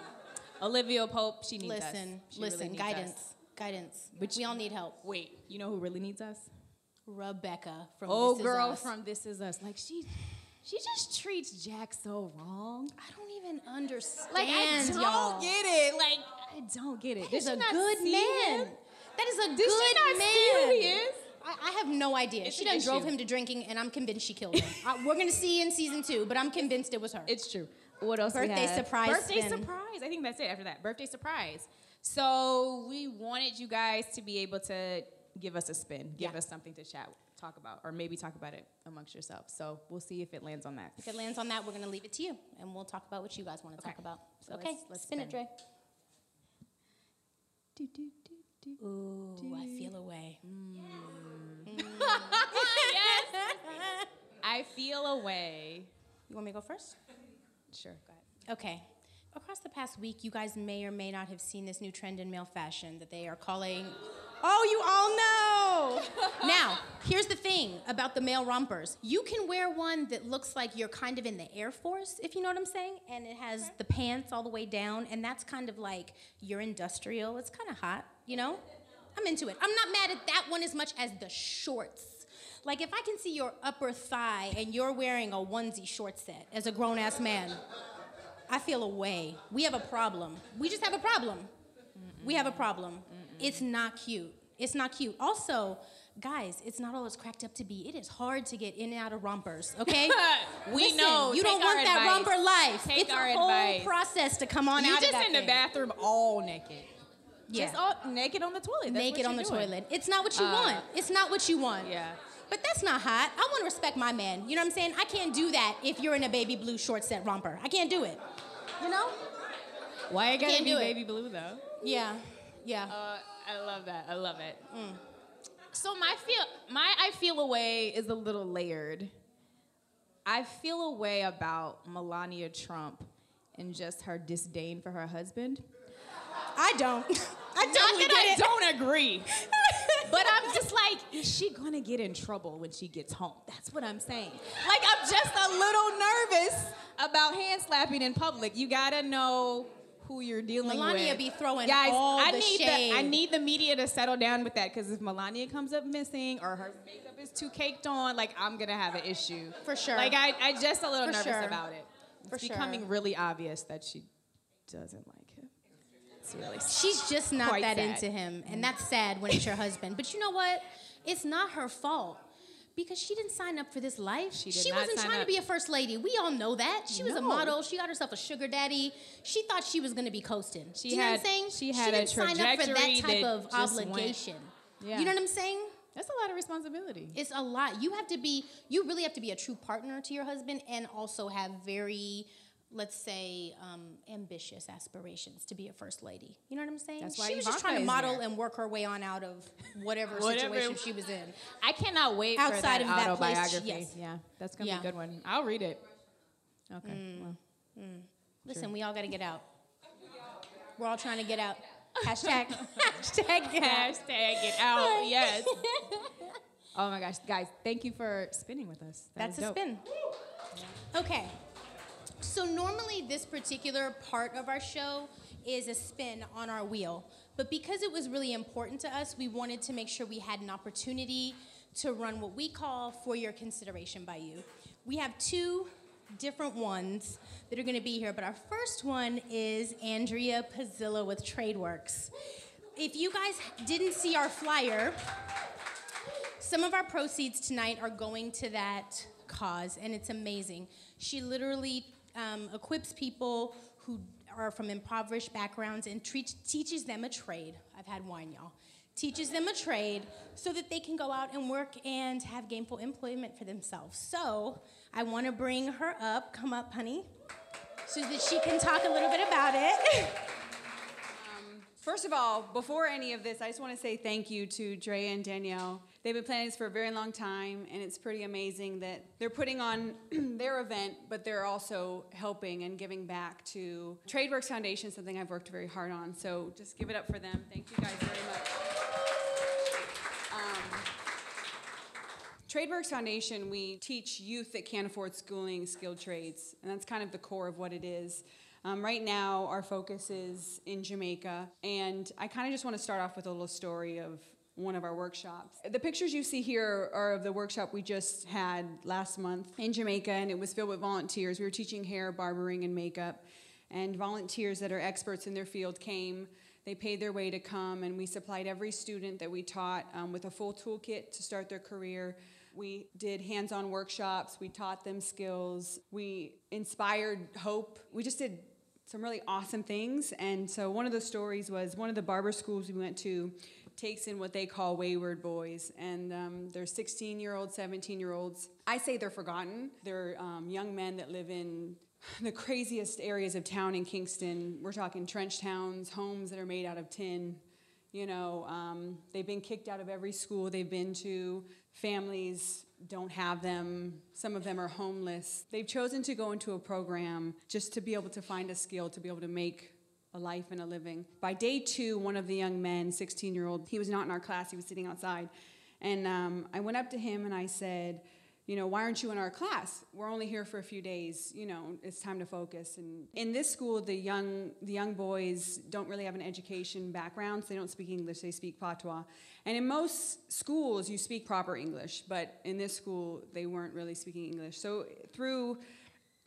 Speaker 2: Olivia Pope, she needs
Speaker 1: listen,
Speaker 2: She really
Speaker 1: listen,
Speaker 2: needs
Speaker 1: guidance,
Speaker 2: us.
Speaker 1: guidance.
Speaker 2: But
Speaker 1: we all need help.
Speaker 2: Wait, you know who really needs us?
Speaker 1: Rebecca from
Speaker 2: Oh,
Speaker 1: This Is
Speaker 2: girl
Speaker 1: Us.
Speaker 2: from This Is Us. Like she, she just treats Jack so wrong.
Speaker 1: I don't even understand,
Speaker 2: Like I don't
Speaker 1: y'all.
Speaker 2: get it. Like I don't get it.
Speaker 1: That
Speaker 2: Did
Speaker 1: is
Speaker 2: she
Speaker 1: a good man.
Speaker 2: him?
Speaker 1: That is a
Speaker 2: Did
Speaker 1: good man.
Speaker 2: see who he is?
Speaker 1: I, I have no idea.
Speaker 2: It's
Speaker 1: she done drove him to drinking, and I'm convinced she killed him. uh, we're gonna see in season two, but I'm convinced it was her.
Speaker 2: It's true. What else? we
Speaker 1: Birthday
Speaker 2: have?
Speaker 1: surprise
Speaker 2: Birthday surprise. I think that's it. After that, birthday surprise. So we wanted you guys to be able to give us a spin, give
Speaker 1: Yeah.
Speaker 2: us something to chat, talk about, or maybe talk about it amongst yourselves. So we'll see if it lands on that.
Speaker 1: if it lands on that, we're gonna leave it to you, and we'll talk about what you guys want to
Speaker 2: Okay.
Speaker 1: talk about.
Speaker 2: So
Speaker 1: okay,
Speaker 2: let's- let's
Speaker 1: spin, it,
Speaker 2: spin.
Speaker 1: Dre. Ooh, I feel away. Mm.
Speaker 2: yes. I feel away.
Speaker 1: You want me to go first?
Speaker 2: Sure. Go ahead.
Speaker 1: Okay. Across the past week, you guys may or may not have seen this new trend in male fashion that they are calling. Oh, you all know! now, here's the thing about the male rompers. You can wear one that looks like you're kind of in the Air Force, if you know what I'm saying, and it has the pants all the way down, and that's kind of like you're industrial. It's kind of hot, you know? I'm into it. I'm not mad at that one as much as the shorts. Like, if I can see your upper thigh and you're wearing a onesie short set as a grown ass man, I feel away. We have a problem. We just have a problem. We have a problem. It's not cute. It's not cute. Also, guys, it's not all it's cracked up to be. It is hard to get in and out of rompers, okay?
Speaker 2: We
Speaker 1: Listen,
Speaker 2: know.
Speaker 1: You
Speaker 2: Take
Speaker 1: don't want that romper life.
Speaker 2: Take
Speaker 1: it's
Speaker 2: our
Speaker 1: a whole
Speaker 2: advice.
Speaker 1: process to come on
Speaker 2: You
Speaker 1: out of that.
Speaker 2: You're just in the
Speaker 1: thing.
Speaker 2: bathroom all naked.
Speaker 1: Yeah.
Speaker 2: Just all naked on the toilet. That's
Speaker 1: Naked on the
Speaker 2: doing.
Speaker 1: toilet. It's not what you
Speaker 2: Uh,
Speaker 1: want. It's not what you want.
Speaker 2: Yeah.
Speaker 1: But that's not hot. I want to respect my man. You know what I'm saying? I can't do that if you're in a baby blue short set romper. I can't do it. You know?
Speaker 2: Why it gotta be
Speaker 1: do it.
Speaker 2: baby blue though?
Speaker 1: Yeah. Yeah.
Speaker 2: Uh, I love that. I love it.
Speaker 1: Mm.
Speaker 2: So my feel my I feel away is a little layered. I feel away about Melania Trump and just her disdain for her husband.
Speaker 1: I don't. I don't
Speaker 2: that I
Speaker 1: it.
Speaker 2: don't agree. but I'm just like, is she gonna get in trouble when she gets home? That's what I'm saying. Like, I'm just a little nervous about hand slapping in public. You gotta know who you're dealing
Speaker 1: Melania
Speaker 2: with.
Speaker 1: Melania be throwing
Speaker 2: Guys,
Speaker 1: all
Speaker 2: I
Speaker 1: the
Speaker 2: need
Speaker 1: shade.
Speaker 2: the I need the media to settle down with that because if Melania comes up missing or her makeup is too caked on, like I'm gonna have an issue.
Speaker 1: For sure.
Speaker 2: Like I, I just a little
Speaker 1: For
Speaker 2: nervous
Speaker 1: sure.
Speaker 2: about it.
Speaker 1: For
Speaker 2: It's
Speaker 1: sure.
Speaker 2: becoming really obvious that she doesn't like him. It's really
Speaker 1: She's just not that
Speaker 2: sad.
Speaker 1: into him, and that's sad when it's your husband. But you know what? It's not her fault. Because she didn't sign up for this life.
Speaker 2: She did not
Speaker 1: wasn't trying
Speaker 2: up.
Speaker 1: to be a first lady. We all know that. She was a model. She got herself a sugar daddy. She thought she was going to be coasting.
Speaker 2: She
Speaker 1: you know
Speaker 2: had-
Speaker 1: what I'm saying?
Speaker 2: she had a
Speaker 1: didn't sign up for that type
Speaker 2: that
Speaker 1: of obligation.
Speaker 2: Yeah.
Speaker 1: You know what I'm saying?
Speaker 2: That's a lot of responsibility.
Speaker 1: It's a lot. You have to be, you really have to be a true partner to your husband and also have very, let's say, um, ambitious aspirations to be a first lady. You know what I'm saying?
Speaker 2: That's why
Speaker 1: she was just trying to model
Speaker 2: there.
Speaker 1: and work her way on out of whatever,
Speaker 2: Whatever.
Speaker 1: situation she was in.
Speaker 2: I cannot wait for
Speaker 1: Outside
Speaker 2: that
Speaker 1: of that place,
Speaker 2: autobiography.
Speaker 1: yes.
Speaker 2: Yeah, that's gonna
Speaker 1: Yeah. Mm.
Speaker 2: be a good one. I'll read it. Okay. well.
Speaker 1: Listen, we all got to get out. We're all trying to get out. Hashtag, hashtag get out.
Speaker 2: Hashtag it out. Yes. Oh my gosh, guys! Thank you for spinning with us. That
Speaker 1: That's a
Speaker 2: dope.
Speaker 1: spin. Okay. So normally this particular part of our show is a spin on our wheel. But because it was really important to us, we wanted to make sure we had an opportunity to run what we call for your consideration by you. We have two different ones that are going to be here, but our first one is Andrea Pazilla with TradeWorks. If you guys didn't see our flyer, some of our proceeds tonight are going to that cause, and it's amazing. She literally um, equips people who are from impoverished backgrounds and treat, teaches them a trade. I've had wine, y'all. Teaches them a trade so that they can go out and work and have gainful employment for themselves. So I want to bring her up. Come up, honey, so that she can talk a little bit about it.
Speaker 6: First of all, before any of this, I just want to say thank you to Dre and Danielle. They've been planning this for a very long time, and it's pretty amazing that they're putting on their event, but they're also helping and giving back to TradeWorks Foundation, something I've worked very hard on. So just give it up for them. Thank you guys very much. Um, TradeWorks Foundation, we teach youth that can't afford schooling skilled trades, and that's kind of the core of what it is. Um, right now, our focus is in Jamaica, and I kind of just want to start off with a little story of one of our workshops. The pictures you see here are of the workshop we just had last month in Jamaica, and it was filled with volunteers. We were teaching hair, barbering, and makeup, and volunteers that are experts in their field came. They paid their way to come, and we supplied every student that we taught um, with a full toolkit to start their career. We did hands on workshops, we taught them skills, we inspired hope. We just did some really awesome things. And so, one of the stories was one of the barber schools we went to takes in what they call wayward boys. And um, they're 16 year olds, 17 year olds. I say they're forgotten. They're um, young men that live in the craziest areas of town in Kingston. We're talking trench towns, homes that are made out of tin. You know, um, they've been kicked out of every school they've been to. Families don't have them. Some of them are homeless. They've chosen to go into a program just to be able to find a skill, to be able to make a life and a living. By day two, one of the young men, 16 year old, he was not in our class, he was sitting outside. And um, I went up to him and I said, you know, why aren't you in our class? We're only here for a few days. You know, it's time to focus. And in this school, the young the young boys don't really have an education background. So they don't speak English. They speak patois. And in most schools, you speak proper English, but in this school, they weren't really speaking English. So through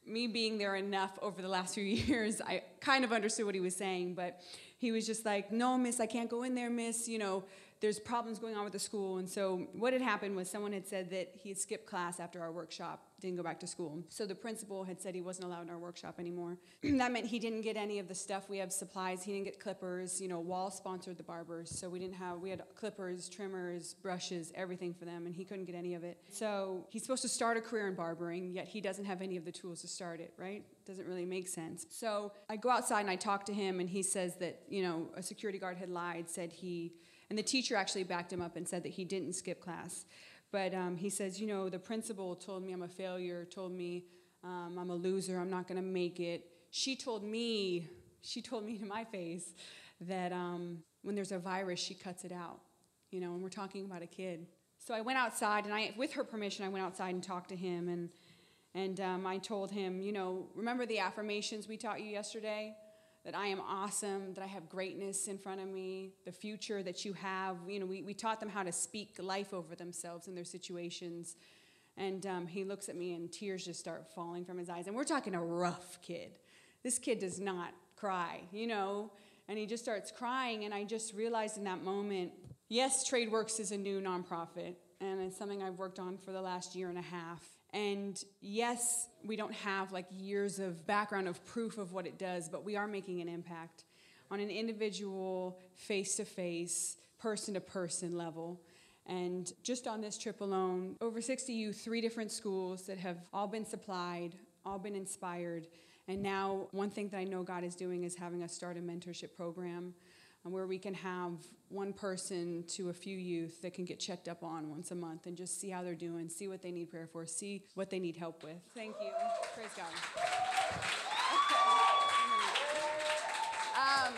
Speaker 6: me being there enough over the last few years, I kind of understood what he was saying. But he was just like, "No, miss, I can't go in there, miss. You know." There's problems going on with the school. And so what had happened was someone had said that he had skipped class after our workshop, didn't go back to school. So the principal had said he wasn't allowed in our workshop anymore. that meant he didn't get any of the stuff. We have supplies. He didn't get clippers. You know, Wahl sponsored the barbers. So we didn't have, we had clippers, trimmers, brushes, everything for them. And he couldn't get any of it. So he's supposed to start a career in barbering, yet he doesn't have any of the tools to start it, right? Doesn't really make sense. So I go outside and I talk to him and he says that, you know, a security guard had lied, said he, and the teacher actually backed him up and said that he didn't skip class. But um, he says, you know, the principal told me I'm a failure, told me um, I'm a loser, I'm not going to make it. She told me, she told me to my face that um, when there's a virus, she cuts it out. You know, and we're talking about a kid. So I went outside, and I, with her permission, I went outside and talked to him, and and um, I told him, you know, remember the affirmations we taught you yesterday? That I am awesome, that I have greatness in front of me, the future that you have. You know, we, we taught them how to speak life over themselves in their situations. And um, he looks at me and tears just start falling from his eyes. And we're talking a rough kid. This kid does not cry, you know, and he just starts crying. And I just realized in that moment yes, TradeWorks is a new nonprofit, and it's something I've worked on for the last year and a half. And yes, we don't have like years of background of proof of what it does, but we are making an impact on an individual, face to face, person to person level. And just on this trip alone, over 60 youth, three different schools that have all been supplied, all been inspired. And now, one thing that I know God is doing is having us start a mentorship program where we can have one person to a few youth that can get checked up on once a month and just see how they're doing, see what they need prayer for, see what they need help with. Thank you. Praise God. Um,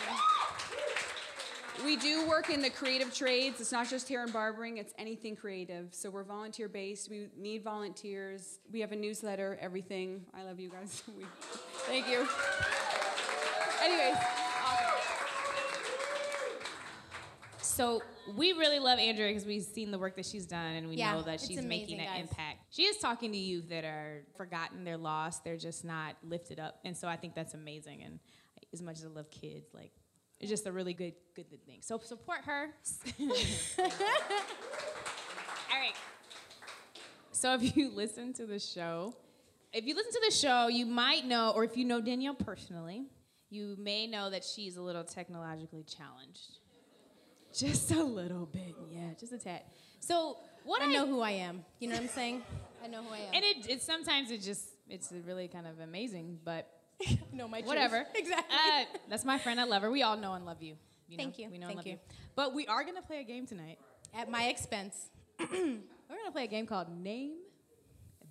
Speaker 6: we do work in the creative trades. It's not just hair and barbering, it's anything creative. So we're volunteer based. We need volunteers. We have a newsletter, everything. I love you guys. We, thank you. Anyways.
Speaker 2: So we really love Andrea because we've seen the work that she's done and we
Speaker 1: Yeah,
Speaker 2: know that she's making an
Speaker 1: guys.
Speaker 2: impact. She is talking to youth that are forgotten, they're lost, they're just not lifted up. And so I think that's amazing. And as much as I love kids, like it's just a really good, good, good thing. So support her. All right. So if you listen to the show, if you listen to the show, you might know, or if you know Danielle personally, you may know that she's a little technologically challenged. Just a little bit, yeah, just a tad. So what
Speaker 1: I know who I am. You know what I'm saying? I know who I am.
Speaker 2: and it, it sometimes it just it's really kind of amazing, but
Speaker 1: no, know my
Speaker 2: whatever.
Speaker 1: Exactly.
Speaker 2: Uh, that's my friend. I love her. We all know and love you. you
Speaker 1: Thank
Speaker 2: know?
Speaker 1: you.
Speaker 2: We know
Speaker 1: Thank
Speaker 2: and love
Speaker 1: you.
Speaker 2: you. But we are gonna play a game tonight.
Speaker 1: At my expense.
Speaker 2: We're gonna play a game called Name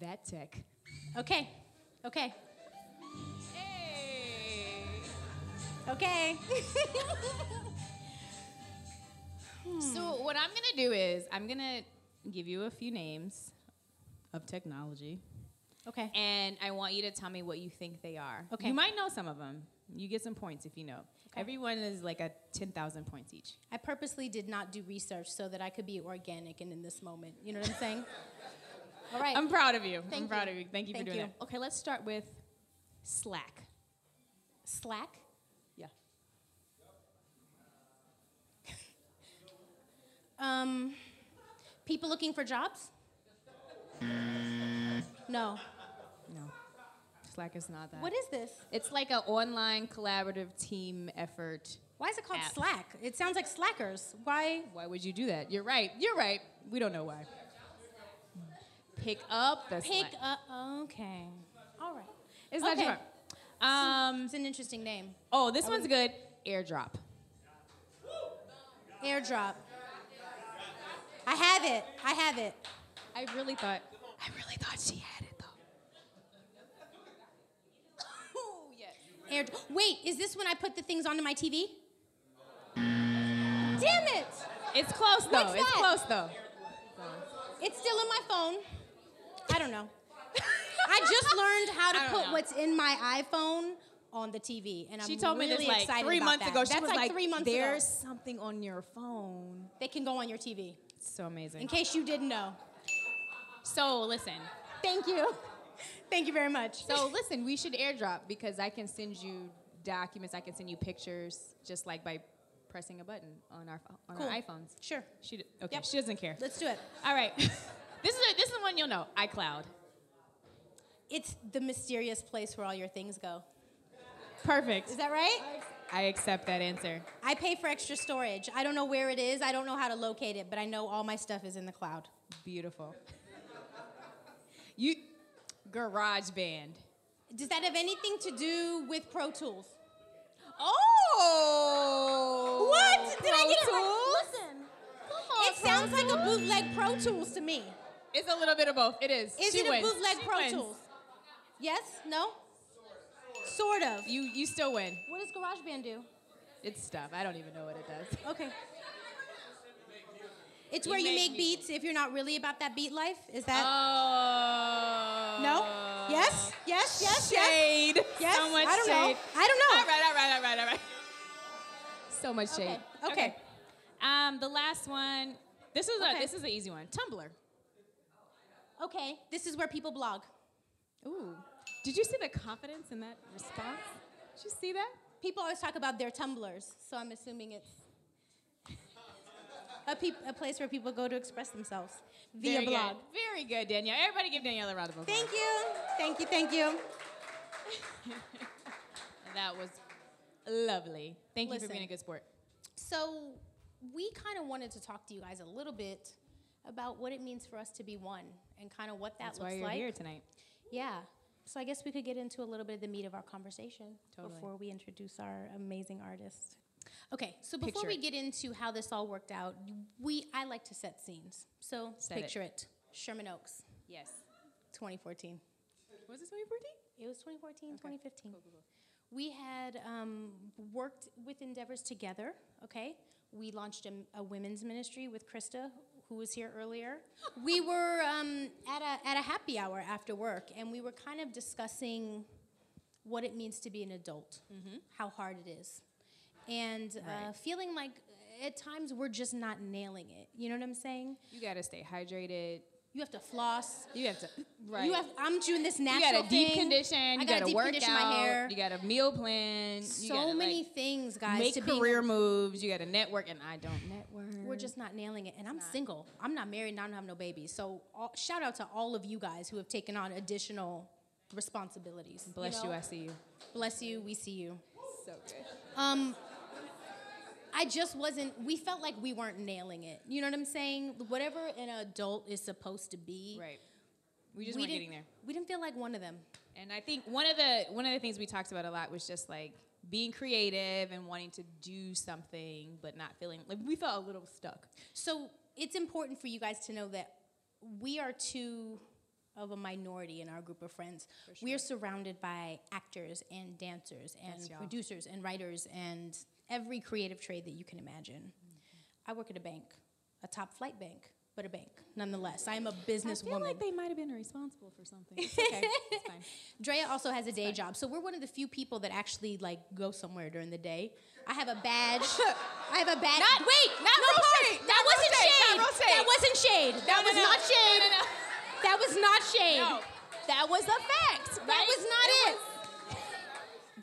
Speaker 2: That Tech.
Speaker 1: Okay. Okay.
Speaker 2: Hey.
Speaker 1: Okay.
Speaker 2: So hmm. what I'm gonna do is I'm gonna give you a few names of technology,
Speaker 1: okay.
Speaker 2: and I want you to tell me what you think they are.
Speaker 1: Okay.
Speaker 2: You might know some of them. You get some points if you know. Everyone is like a ten thousand points each.
Speaker 1: I purposely did not do research so that I could be organic and in this moment. You know what I'm saying? All right.
Speaker 2: I'm proud of you.
Speaker 1: Thank
Speaker 2: I'm proud of you. Thank you
Speaker 1: Thank
Speaker 2: for doing
Speaker 1: you.
Speaker 2: that. Okay, let's start with Slack.
Speaker 1: Slack. Um, people looking for jobs? No.
Speaker 2: No. Slack is not that.
Speaker 1: What is this?
Speaker 2: It's like an online collaborative team effort.
Speaker 1: Why is it called
Speaker 2: App.
Speaker 1: Slack? It sounds like slackers. Why?
Speaker 2: Why would you do that? You're right. You're right. We don't know why. Pick up the
Speaker 1: Pick
Speaker 2: slack.
Speaker 1: up. Okay. All right.
Speaker 2: It's not
Speaker 1: Okay.
Speaker 2: your Um.
Speaker 1: It's an interesting name.
Speaker 2: Oh, this one's good. Airdrop.
Speaker 1: Airdrop. I have it. I have it.
Speaker 2: I really thought. I really thought she had it though. oh yes.
Speaker 1: Wait, is this when I put the things onto my TV? Damn it!
Speaker 2: It's close though.
Speaker 1: What's
Speaker 2: it's
Speaker 1: that?
Speaker 2: close though.
Speaker 1: It's still in my phone. I don't know. I just learned how to put
Speaker 2: know.
Speaker 1: what's in my iPhone on the TV, and I'm
Speaker 2: She told me
Speaker 1: really
Speaker 2: this like
Speaker 1: excited
Speaker 2: three months
Speaker 1: that.
Speaker 2: ago. She
Speaker 1: That's
Speaker 2: was
Speaker 1: like,
Speaker 2: like,
Speaker 1: three months
Speaker 2: "There's
Speaker 1: ago.
Speaker 2: something on your phone."
Speaker 1: They can go on your TV.
Speaker 2: It's so amazing.
Speaker 1: In case you didn't know.
Speaker 2: So listen.
Speaker 1: Thank you. Thank you very much.
Speaker 2: So listen, we should airdrop because I can send you documents. I can send you pictures just like by pressing a button on our on
Speaker 1: Cool.
Speaker 2: our iPhones.
Speaker 1: Sure.
Speaker 2: She okay.
Speaker 1: Yep.
Speaker 2: She doesn't care.
Speaker 1: Let's do it.
Speaker 2: All right. this is a, this is the one you'll know. iCloud.
Speaker 1: It's the mysterious place where all your things go.
Speaker 2: Perfect.
Speaker 1: Is that right?
Speaker 2: I accept that answer.
Speaker 1: I pay for extra storage. I don't know where it is. I don't know how to locate it, but I know all my stuff is in the cloud.
Speaker 2: Beautiful. you GarageBand.
Speaker 1: Does that have anything to do with Pro Tools?
Speaker 2: Oh.
Speaker 1: What? Did I get it right? Listen.
Speaker 2: Come
Speaker 1: It sounds like a bootleg Pro Tools to me.
Speaker 2: It's a little bit of both. It is.
Speaker 1: Is
Speaker 2: She
Speaker 1: it a bootleg
Speaker 2: She
Speaker 1: Pro
Speaker 2: wins.
Speaker 1: Tools? Yes? No? Sort of.
Speaker 2: You you still win.
Speaker 1: What does GarageBand do?
Speaker 2: It's stuff. I don't even know what it does.
Speaker 1: Okay. It's
Speaker 2: You
Speaker 1: where you
Speaker 2: make
Speaker 1: make beats if you're not really about that beat life. Is that
Speaker 2: Oh.
Speaker 1: no? Yes? Yes? Yes? Yes?
Speaker 2: Shade.
Speaker 1: Yes?
Speaker 2: So much
Speaker 1: I don't
Speaker 2: shade.
Speaker 1: know. I don't know.
Speaker 2: All right, all right, all right, all right. So much shade.
Speaker 1: Okay, okay.
Speaker 2: Um, the last one. This is a this is an easy one. Tumblr.
Speaker 1: Okay. This is where people blog.
Speaker 2: Ooh. Did you see the confidence in that response? Did you see that?
Speaker 1: People always talk about their Tumblrs, so I'm assuming it's a, peop- a place where people go to express themselves via
Speaker 2: Very
Speaker 1: blog.
Speaker 2: Good. Very good, Danielle. Everybody give Danielle a round of applause.
Speaker 1: Thank you. Thank you. Thank you.
Speaker 2: That was lovely. Thank you for being a good sport.
Speaker 1: So, we kind of wanted to talk to you guys a little bit about what it means for us to be one and kind of what that
Speaker 2: That's why
Speaker 1: looks
Speaker 2: you're
Speaker 1: like.
Speaker 2: here tonight.
Speaker 1: Yeah. So I guess we could get into a little bit of the meat of our conversation
Speaker 2: Totally.
Speaker 1: before we introduce our amazing artist. Okay, so before
Speaker 2: Picture
Speaker 1: we get into how this all worked out, we I like to set scenes. So
Speaker 2: Set
Speaker 1: picture it. Sherman Oaks,
Speaker 2: Yes.
Speaker 1: 2014.
Speaker 2: Was it 2014?
Speaker 1: It was 2014, 2015. We had um, worked with Endeavors together, okay? We launched a, a women's ministry with Krista, who was here earlier. We were um, at, a, at a happy hour after work, and we were kind of discussing what it means to be an adult, how hard it is, and uh, feeling like at times we're just not nailing it. You know what I'm saying?
Speaker 2: You gotta stay hydrated.
Speaker 1: You have to floss.
Speaker 2: You have to. Right.
Speaker 1: You have. I'm doing this natural.
Speaker 2: You got a deep
Speaker 1: thing.
Speaker 2: condition. You
Speaker 1: gotta deep
Speaker 2: work out.
Speaker 1: my hair.
Speaker 2: You got a meal plan. you
Speaker 1: so
Speaker 2: gotta,
Speaker 1: many
Speaker 2: like,
Speaker 1: things, guys.
Speaker 2: make
Speaker 1: to being-
Speaker 2: career moves. You got to network, and I don't network.
Speaker 1: We're just not nailing it, and I'm single. I'm not married, and I don't have no babies. So all, shout out to all of you guys who have taken on additional responsibilities.
Speaker 2: bless you.
Speaker 1: know?
Speaker 2: I see you.
Speaker 1: Bless you. We see you.
Speaker 2: So good.
Speaker 1: Um, I just wasn't. We felt like we weren't nailing it. You know what I'm saying? Whatever an adult is supposed to be,
Speaker 2: Right. We just
Speaker 1: we
Speaker 2: weren't getting there.
Speaker 1: We didn't feel like one of them.
Speaker 2: And I think one of the one of the things we talked about a lot was just like being creative and wanting to do something, but not feeling like we felt a little stuck.
Speaker 1: So it's important for you guys to know that we are two of a minority in our group of friends. We are surrounded by actors and dancers and producers and writers and every creative trade that you can imagine. I work at a bank, a top flight bank, but a bank nonetheless. I am a businesswoman.
Speaker 2: I feel like they might have been responsible for something. It's okay. it's fine.
Speaker 1: Drea also has a day job, so we're one of the few people that actually like go somewhere during the day. I have a badge. I have a badge.
Speaker 2: Not-
Speaker 1: wait,
Speaker 2: not
Speaker 1: no
Speaker 2: not
Speaker 1: That wasn't shade.
Speaker 2: not.
Speaker 1: That wasn't shade. That
Speaker 2: No,
Speaker 1: was
Speaker 2: no, no.
Speaker 1: not shade. That was not shade.
Speaker 2: That was a fact.
Speaker 1: That
Speaker 2: right?
Speaker 1: was not it.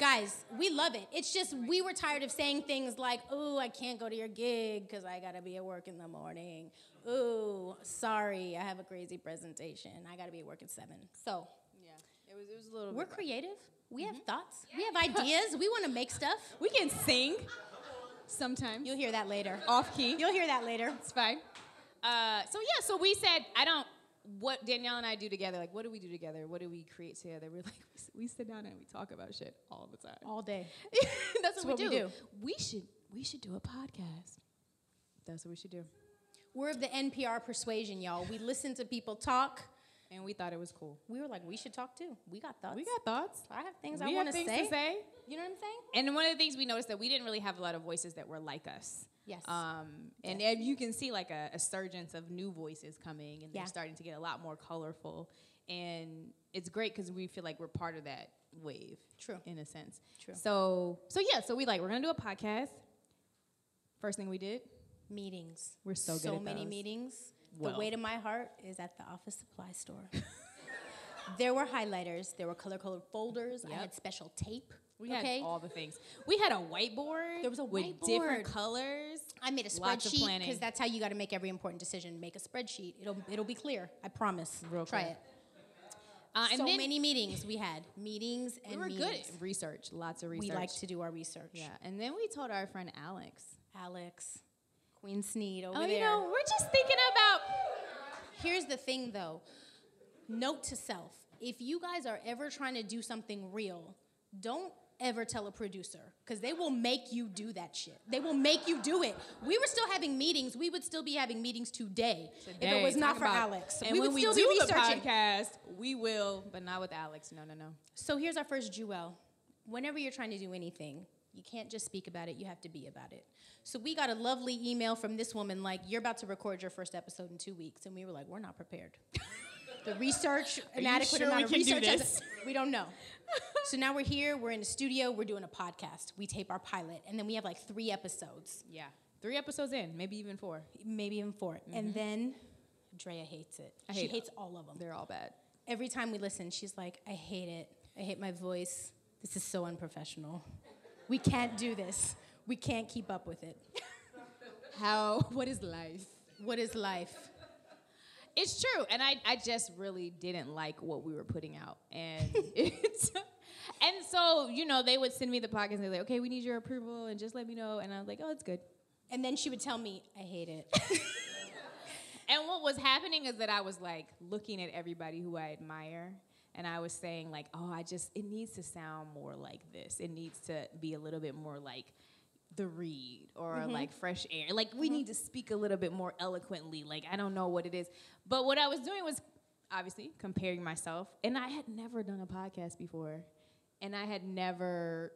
Speaker 1: Guys, we love it. It's just we were tired of saying things like, "Ooh, I can't go to your gig because I gotta be at work in the morning." Ooh, sorry, I have a crazy presentation. I gotta be at work at seven. So
Speaker 2: Yeah, it was. It was a little.
Speaker 1: we're
Speaker 2: bit rough.
Speaker 1: creative. We have thoughts. We have ideas. We want to make stuff.
Speaker 2: We can sing. Sometimes
Speaker 1: You'll hear that later.
Speaker 2: off key.
Speaker 1: You'll hear that later.
Speaker 2: It's fine. Uh, so yeah, so we said, I don't. What Danielle and I do together, like, what do we do together? What do we create together? We're like, we, we sit down and we talk about shit all the time.
Speaker 1: All day.
Speaker 2: That's what,
Speaker 1: what
Speaker 2: we,
Speaker 1: we
Speaker 2: do.
Speaker 1: do.
Speaker 2: We should, we should do a podcast. That's what we should do.
Speaker 1: We're of the NPR persuasion, y'all. We listen to people talk.
Speaker 2: And we thought it was cool.
Speaker 1: We were like, we should talk too. We got thoughts.
Speaker 2: We got thoughts.
Speaker 1: I have things
Speaker 2: we
Speaker 1: I want to say.
Speaker 2: to say.
Speaker 1: You know what I'm saying?
Speaker 2: And one of the things we noticed that we didn't really have a lot of voices that were like us.
Speaker 1: Yes.
Speaker 2: Um, and and you can see like a, a surgence of new voices coming, and
Speaker 1: Yeah.
Speaker 2: they're starting to get a lot more colorful. And it's great because we feel like we're part of that wave.
Speaker 1: True.
Speaker 2: In a sense.
Speaker 1: True.
Speaker 2: So so yeah. So we like we're gonna do a podcast. First thing we did.
Speaker 1: Meetings.
Speaker 2: We're so good
Speaker 1: So many
Speaker 2: those.
Speaker 1: meetings.
Speaker 2: Well.
Speaker 1: The weight of my heart is at the office supply store. there were highlighters. There were color colored folders. I had special tape.
Speaker 2: We
Speaker 1: okay.
Speaker 2: had all the things. We had a whiteboard.
Speaker 1: There was a whiteboard.
Speaker 2: with different colors.
Speaker 1: I made a spreadsheet because that's how you got to make every important decision. Make a spreadsheet. It'll it'll be clear. I promise.
Speaker 2: Real
Speaker 1: Try
Speaker 2: clear.
Speaker 1: it.
Speaker 2: Uh, and
Speaker 1: so many meetings we had. Meetings and
Speaker 2: we were good at research. Lots of research.
Speaker 1: We like to do our research.
Speaker 2: Yeah, and then we told our friend Alex.
Speaker 1: Alex, Queen Sneed over
Speaker 2: Oh,
Speaker 1: there.
Speaker 2: you know, we're just thinking about.
Speaker 1: Here's the thing though. Note to self. If you guys are ever trying to do something real, don't ever tell a producer because they will make you do that shit. They will make you do it. We were still having meetings. We would still be having meetings today, if it was not for
Speaker 2: about-
Speaker 1: Alex.
Speaker 2: And
Speaker 1: we
Speaker 2: when
Speaker 1: would
Speaker 2: we
Speaker 1: still
Speaker 2: do
Speaker 1: be
Speaker 2: the podcast, we will, but not with Alex. No, no, no.
Speaker 1: So here's our first Jewel. Whenever you're trying to do anything, you can't just speak about it, you have to be about it. So we got a lovely email from this woman like, You're about to record your first episode in two weeks. And we were like, We're not prepared. the research, an
Speaker 2: you
Speaker 1: adequate
Speaker 2: sure
Speaker 1: amount of
Speaker 2: do
Speaker 1: research, has-
Speaker 2: this?
Speaker 1: we don't know. so now we're here, we're in the studio, we're doing a podcast. We tape our pilot, and then we have like three episodes,
Speaker 2: Yeah, three episodes in, maybe even four.
Speaker 1: maybe even 4 And mm-hmm. then Drea hates it.
Speaker 2: I
Speaker 1: she
Speaker 2: hate
Speaker 1: hates all of them.
Speaker 2: They're all bad.
Speaker 1: Every time we listen, she's like, I hate it. I hate my voice. This is so unprofessional. We can't do this. We can't keep up with it.
Speaker 2: How? What is life?
Speaker 1: What is life?
Speaker 2: It's true, and I, I just really didn't like what we were putting out, and it's, and so you know they would send me the podcast and they're like, okay, we need your approval, and just let me know, and I was like, oh, it's good.
Speaker 1: And then she would tell me, I hate it.
Speaker 2: And what was happening is that I was like looking at everybody who I admire, and I was saying like, oh, I just it needs to sound more like this. It needs to be a little bit more like the read or mm-hmm. like fresh air. Like we mm-hmm. need to speak a little bit more eloquently. Like I don't know what it is, but what I was doing was obviously comparing myself, and I had never done a podcast before, and I had never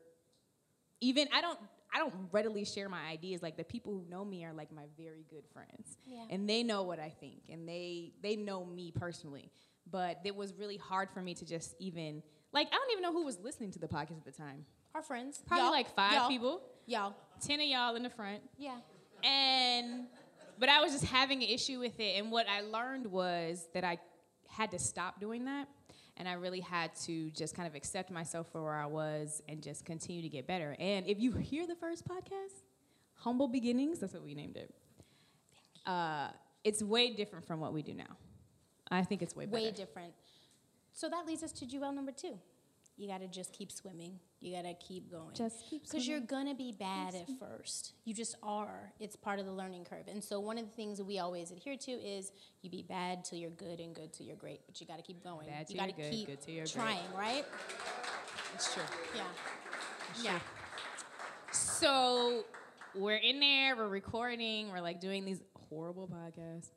Speaker 2: even I don't I don't readily share my ideas. Like the people who know me are like my very good friends,
Speaker 1: Yeah.
Speaker 2: and they know what I think, and they they know me personally. But it was really hard for me to just even like I don't even know who was listening to the podcast at the time.
Speaker 1: Our friends.
Speaker 2: Probably
Speaker 1: Y'all.
Speaker 2: like five
Speaker 1: Y'all.
Speaker 2: people,
Speaker 1: Y'all.
Speaker 2: ten of y'all in the front,
Speaker 1: Yeah.
Speaker 2: and but I was just having an issue with it. And what I learned was that I had to stop doing that. And I really had to just kind of accept myself for where I was and just continue to get better. And if you hear the first podcast, Humble Beginnings, that's what we named it. Uh, it's way different from what we do now. I think it's way better.
Speaker 1: Way different. So that leads us to Jewel number two. You got to just keep swimming. You gotta keep going.
Speaker 2: Just keep going.
Speaker 1: because you're gonna be bad at first. You just are. It's part of the learning curve. And so one of the things that we always adhere to is you be bad till you're good and good till you're great. But you gotta keep going.
Speaker 2: Bad
Speaker 1: you gotta
Speaker 2: good,
Speaker 1: keep
Speaker 2: good till you're great.
Speaker 1: trying, right?
Speaker 2: It's true.
Speaker 1: Yeah. Yeah.
Speaker 2: So we're in there, we're recording, we're like doing these horrible podcasts.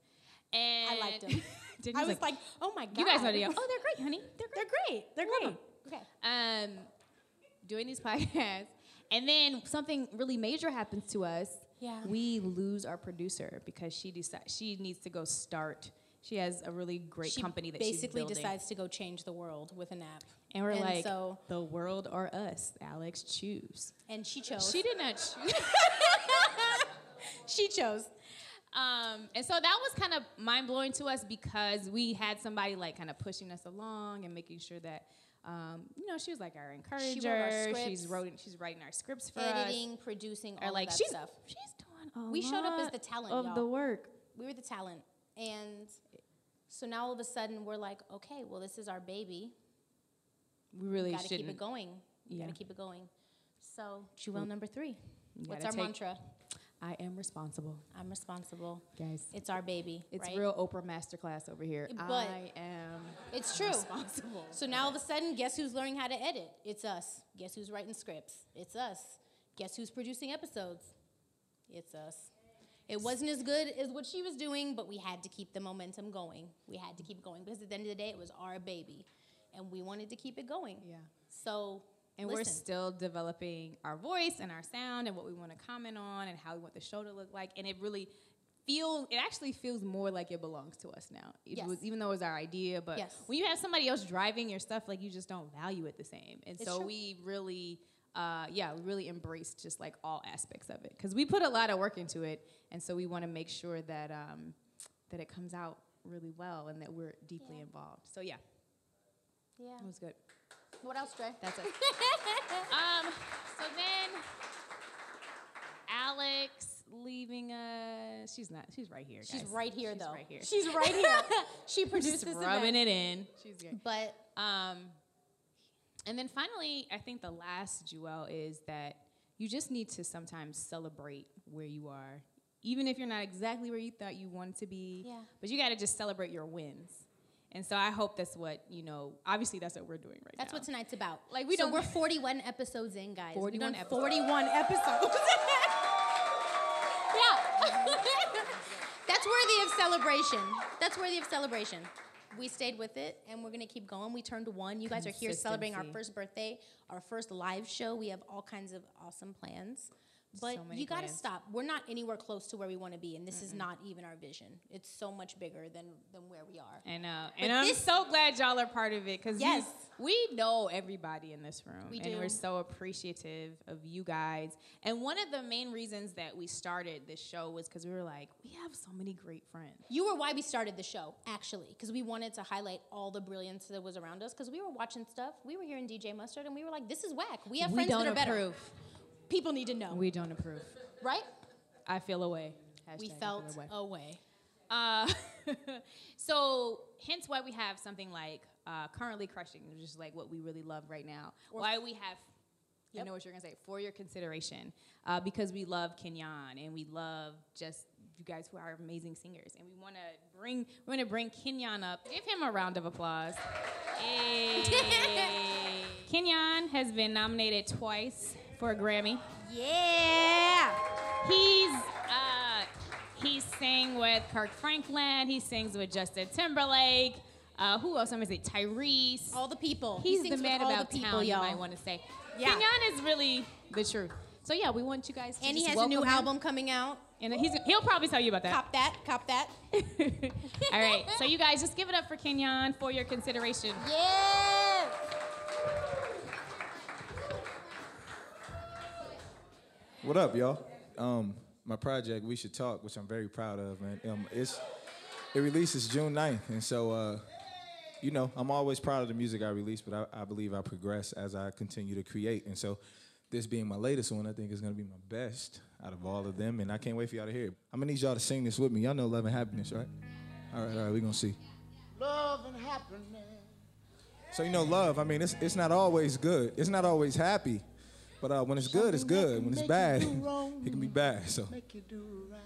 Speaker 2: And
Speaker 1: I liked them. I was
Speaker 2: like,
Speaker 1: like, oh my god.
Speaker 2: you guys know the Oh, they're great, honey. They're great.
Speaker 1: They're
Speaker 2: great.
Speaker 1: great. They're great. Okay.
Speaker 2: Um, doing these podcasts, and then something really major happens to us.
Speaker 1: Yeah.
Speaker 2: We lose our producer because she decides she needs to go start. She has a really great
Speaker 1: She
Speaker 2: company that
Speaker 1: basically
Speaker 2: she's building.
Speaker 1: She basically decides to go change the world with an app.
Speaker 2: and we're
Speaker 1: and
Speaker 2: like,
Speaker 1: so-
Speaker 2: the world or us, Alex, choose.
Speaker 1: And she chose.
Speaker 2: She did not choose.
Speaker 1: She chose.
Speaker 2: Um, and so that was kind of mind blowing to us because we had somebody like kind of pushing us along and making sure that, um, you know, she was like our encourager.
Speaker 1: She
Speaker 2: she's writing, she's writing our scripts for
Speaker 1: Editing, producing, all
Speaker 2: like
Speaker 1: that
Speaker 2: she's
Speaker 1: stuff.
Speaker 2: she's doing a
Speaker 1: We showed up as the talent,
Speaker 2: of
Speaker 1: y'all.
Speaker 2: the work.
Speaker 1: We were the talent. And so now all of a sudden we're like, okay, well, this is our baby.
Speaker 2: We really
Speaker 1: gotta
Speaker 2: shouldn't.
Speaker 1: keep it going. We
Speaker 2: Yeah.
Speaker 1: gotta keep it going. So, Jewel number three. What's our
Speaker 2: take-
Speaker 1: mantra?
Speaker 2: I am responsible,
Speaker 1: I'm responsible.
Speaker 2: guys.
Speaker 1: It's our baby.
Speaker 2: It's
Speaker 1: right?
Speaker 2: real Oprah masterclass over here.
Speaker 1: But-
Speaker 2: I am
Speaker 1: It's true.
Speaker 2: responsible.
Speaker 1: So now all of a sudden, guess who's learning how to edit? It's us. Guess who's writing scripts? It's us. Guess who's producing episodes? It's us. It wasn't as good as what she was doing, but we had to keep the momentum going. We had to keep going because at the end of the day, it was our baby, and we wanted to keep it going.
Speaker 2: Yeah.
Speaker 1: So,
Speaker 2: And we're still developing our voice and our sound and what we want to comment on and how we want the show to look like. And it really feels, it actually feels more like it belongs to us now. It
Speaker 1: Yes.
Speaker 2: was even though it was our idea, but
Speaker 1: Yes.
Speaker 2: when you have somebody else driving your stuff, like you just don't value it the same. And
Speaker 1: It's
Speaker 2: so
Speaker 1: true.
Speaker 2: we really uh, yeah, we really embraced just like all aspects of it because we put a lot of work into it, and so we want to make sure that um, that it comes out really well and that we're deeply
Speaker 1: Yeah.
Speaker 2: involved. So yeah,
Speaker 1: yeah.
Speaker 2: it was good.
Speaker 1: What else, Dre?
Speaker 2: That's it. um, so then Alex leaving us. She's not. She's right here.
Speaker 1: She's right here,
Speaker 2: She's
Speaker 1: though.
Speaker 2: Right here.
Speaker 1: She's right here. she produced
Speaker 2: Just
Speaker 1: this
Speaker 2: rubbing
Speaker 1: event.
Speaker 2: it in. She's good.
Speaker 1: But
Speaker 2: Um, and then finally, I think the last jewel is that you just need to sometimes celebrate where you are, even if you're not exactly where you thought you wanted to be.
Speaker 1: Yeah.
Speaker 2: But you got to just celebrate your wins. And so I hope that's what you know. Obviously, that's what we're doing right
Speaker 1: That's
Speaker 2: now.
Speaker 1: That's what tonight's about.
Speaker 2: Like, we
Speaker 1: so
Speaker 2: don't-
Speaker 1: we're 41 episodes in, guys.
Speaker 2: 41
Speaker 1: done
Speaker 2: episodes.
Speaker 1: 41 episodes. yeah. That's worthy of celebration. That's worthy of celebration. We stayed with it, and we're gonna keep going. We turned one. You guys are here celebrating our first birthday, our first live show. We have all kinds of awesome plans. But
Speaker 2: So
Speaker 1: you gotta stop. We're not anywhere close to where we want to be, and this is not even our vision. It's so much bigger than than where we are.
Speaker 2: And uh,
Speaker 1: But
Speaker 2: and I'm so glad y'all are part of it because
Speaker 1: Yes.
Speaker 2: we know everybody in this room,
Speaker 1: We
Speaker 2: and
Speaker 1: do.
Speaker 2: we're so appreciative of you guys. And one of the main reasons that we started this show was because we were like, we have so many great friends.
Speaker 1: You were why we started the show, actually, because we wanted to highlight all the brilliance that was around us. Because we were watching stuff, we were hearing DJ Mustard, and we were like, "This is whack." We have
Speaker 2: we
Speaker 1: friends that are better.
Speaker 2: Approve.
Speaker 1: People need to know,
Speaker 2: We don't approve.
Speaker 1: right?
Speaker 2: I feel away.
Speaker 1: we
Speaker 2: Hashtag I
Speaker 1: felt
Speaker 2: feel away.
Speaker 1: away.
Speaker 2: Uh, so hence why we have something like uh, currently crushing, which is like what we really love right now. why we have, you
Speaker 1: Yep.
Speaker 2: know what you're gonna say, for your consideration, uh, because we love Kenyon and we love just you guys who are amazing singers, and we want to bring we want to bring Kenyon up. Give him a round of applause. Hey. Kenyon has been nominated twice for a Grammy.
Speaker 1: Yeah.
Speaker 2: He's uh, he sang with Kirk Franklin. He sings with Justin Timberlake. Uh, who else? I'm gonna say Tyrese.
Speaker 1: All the people.
Speaker 2: He's
Speaker 1: sings
Speaker 2: the man about
Speaker 1: the people,
Speaker 2: town. You
Speaker 1: y'all.
Speaker 2: might want to say.
Speaker 1: Yeah.
Speaker 2: Kenyon is really the truth. So yeah, we want you guys. To
Speaker 1: And he has a new
Speaker 2: him.
Speaker 1: album coming out.
Speaker 2: and he's he'll probably tell you about that.
Speaker 1: Cop that. Cop that.
Speaker 2: All right, so you guys just give it up for Kenyon for your consideration.
Speaker 1: Yeah.
Speaker 7: What up, y'all? Um, my project, We Should Talk, which I'm very proud of, man. Um, it's it releases June 9th, and so uh, you know I'm always proud of the music I release, but I, I believe I progress as I continue to create, and so this being my latest one, I think is gonna be my best out of all of them, and I can't wait for y'all to hear it. I'm gonna need y'all to sing this with me. Y'all know Love and Happiness, right? All right, all right, we're gonna see.
Speaker 4: Love and happiness.
Speaker 7: So you know, love. I mean, it's it's not always good. It's not always happy. But uh, when it's good, it's good. When it's bad, it can be bad. So.
Speaker 4: Make you do right.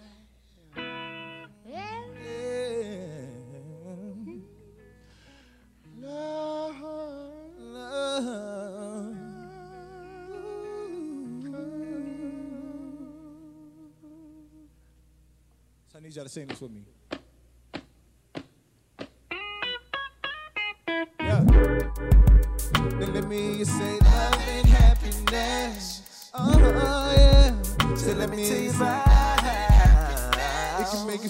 Speaker 7: So I need y'all to sing this with me.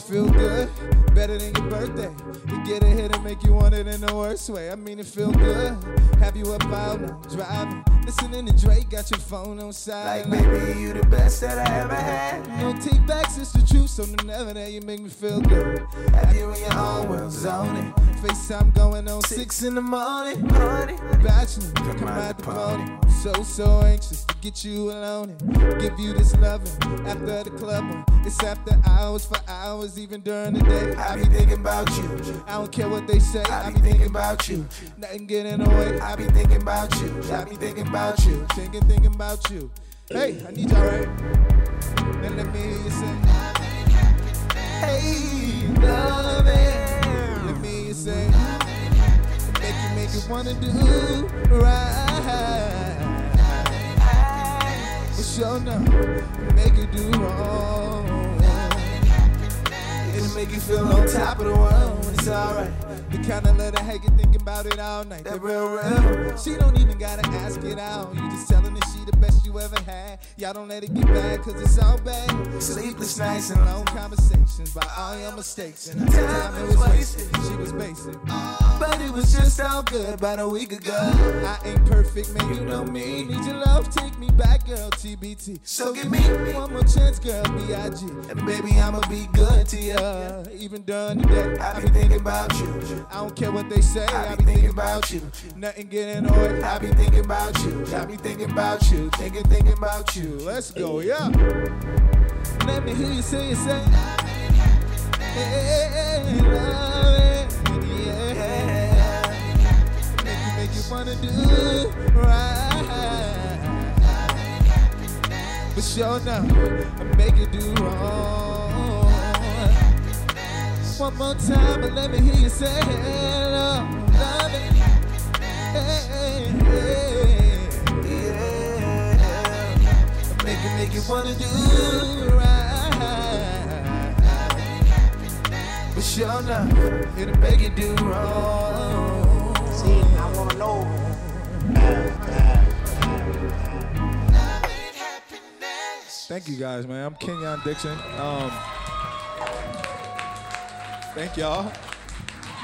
Speaker 7: Feel good, better than your birthday. It get ahead and make you want it in the worst way. I mean, it feel good. Have you up out now, driving, listening to Drake, got your phone on
Speaker 4: side.
Speaker 7: Like,
Speaker 4: baby, you the best that I ever had.
Speaker 7: No take backs, it's the truth. So never that you make me feel good.
Speaker 4: Have you in your own world zoning.
Speaker 7: FaceTime going on six
Speaker 4: in the morning,
Speaker 7: bachelor. Come out the party. So, so anxious to get you alone and give you this loving after the club. It's after hours for hours, even during the day.
Speaker 4: I be thinking about you.
Speaker 7: I don't care what they say.
Speaker 4: I be thinking about you.
Speaker 7: Nothing get in the way.
Speaker 4: I be thinking about you. I be thinking about you.
Speaker 7: Thinking, thinking about you. Hey, I need y'all right. Then let me hear you say, Hey, love it. Say, Make you, make you wanna do right. But sure enough, make you do wrong.
Speaker 4: It'll make you feel on top of the world. when It's alright.
Speaker 7: The kind of love that had you thinking about it all night.
Speaker 4: That real, real.
Speaker 7: She don't even gotta ask it out. You just telling her she the best you ever had. Y'all don't let it get bad, cause it's all bad.
Speaker 4: Sleepless nights
Speaker 7: and long conversations about all your mistakes. And the time it was wasted, she was basic.
Speaker 4: But it was just all good about a week ago.
Speaker 7: I ain't perfect, man, you know me. Need your love, take me back, girl, TBT.
Speaker 4: So give me
Speaker 7: One more chance, girl, B.I.G.
Speaker 4: And baby, I'ma be good to you.
Speaker 7: Even done the day,
Speaker 4: I be thinking about you.
Speaker 7: I don't care what they say.
Speaker 4: I be thinking about you.
Speaker 7: Nothing getting way.
Speaker 4: I be thinking about you. I be thinking about you. Thinking, thinking about you.
Speaker 7: Let's go, yeah. Let me hear you say it, say. Hey, love it, yeah. Make you, make you wanna do right. But sure enough, I make you do wrong. One more time, but let me hear you say, love, love it. Hey, hey,
Speaker 4: Yeah. Make it, make you wanna do
Speaker 7: right.
Speaker 4: But sure enough, it'll make you do wrong.
Speaker 8: See, I wanna know.
Speaker 7: Thank you guys, man. I'm Kenyon Dixon. Um, thank y'all.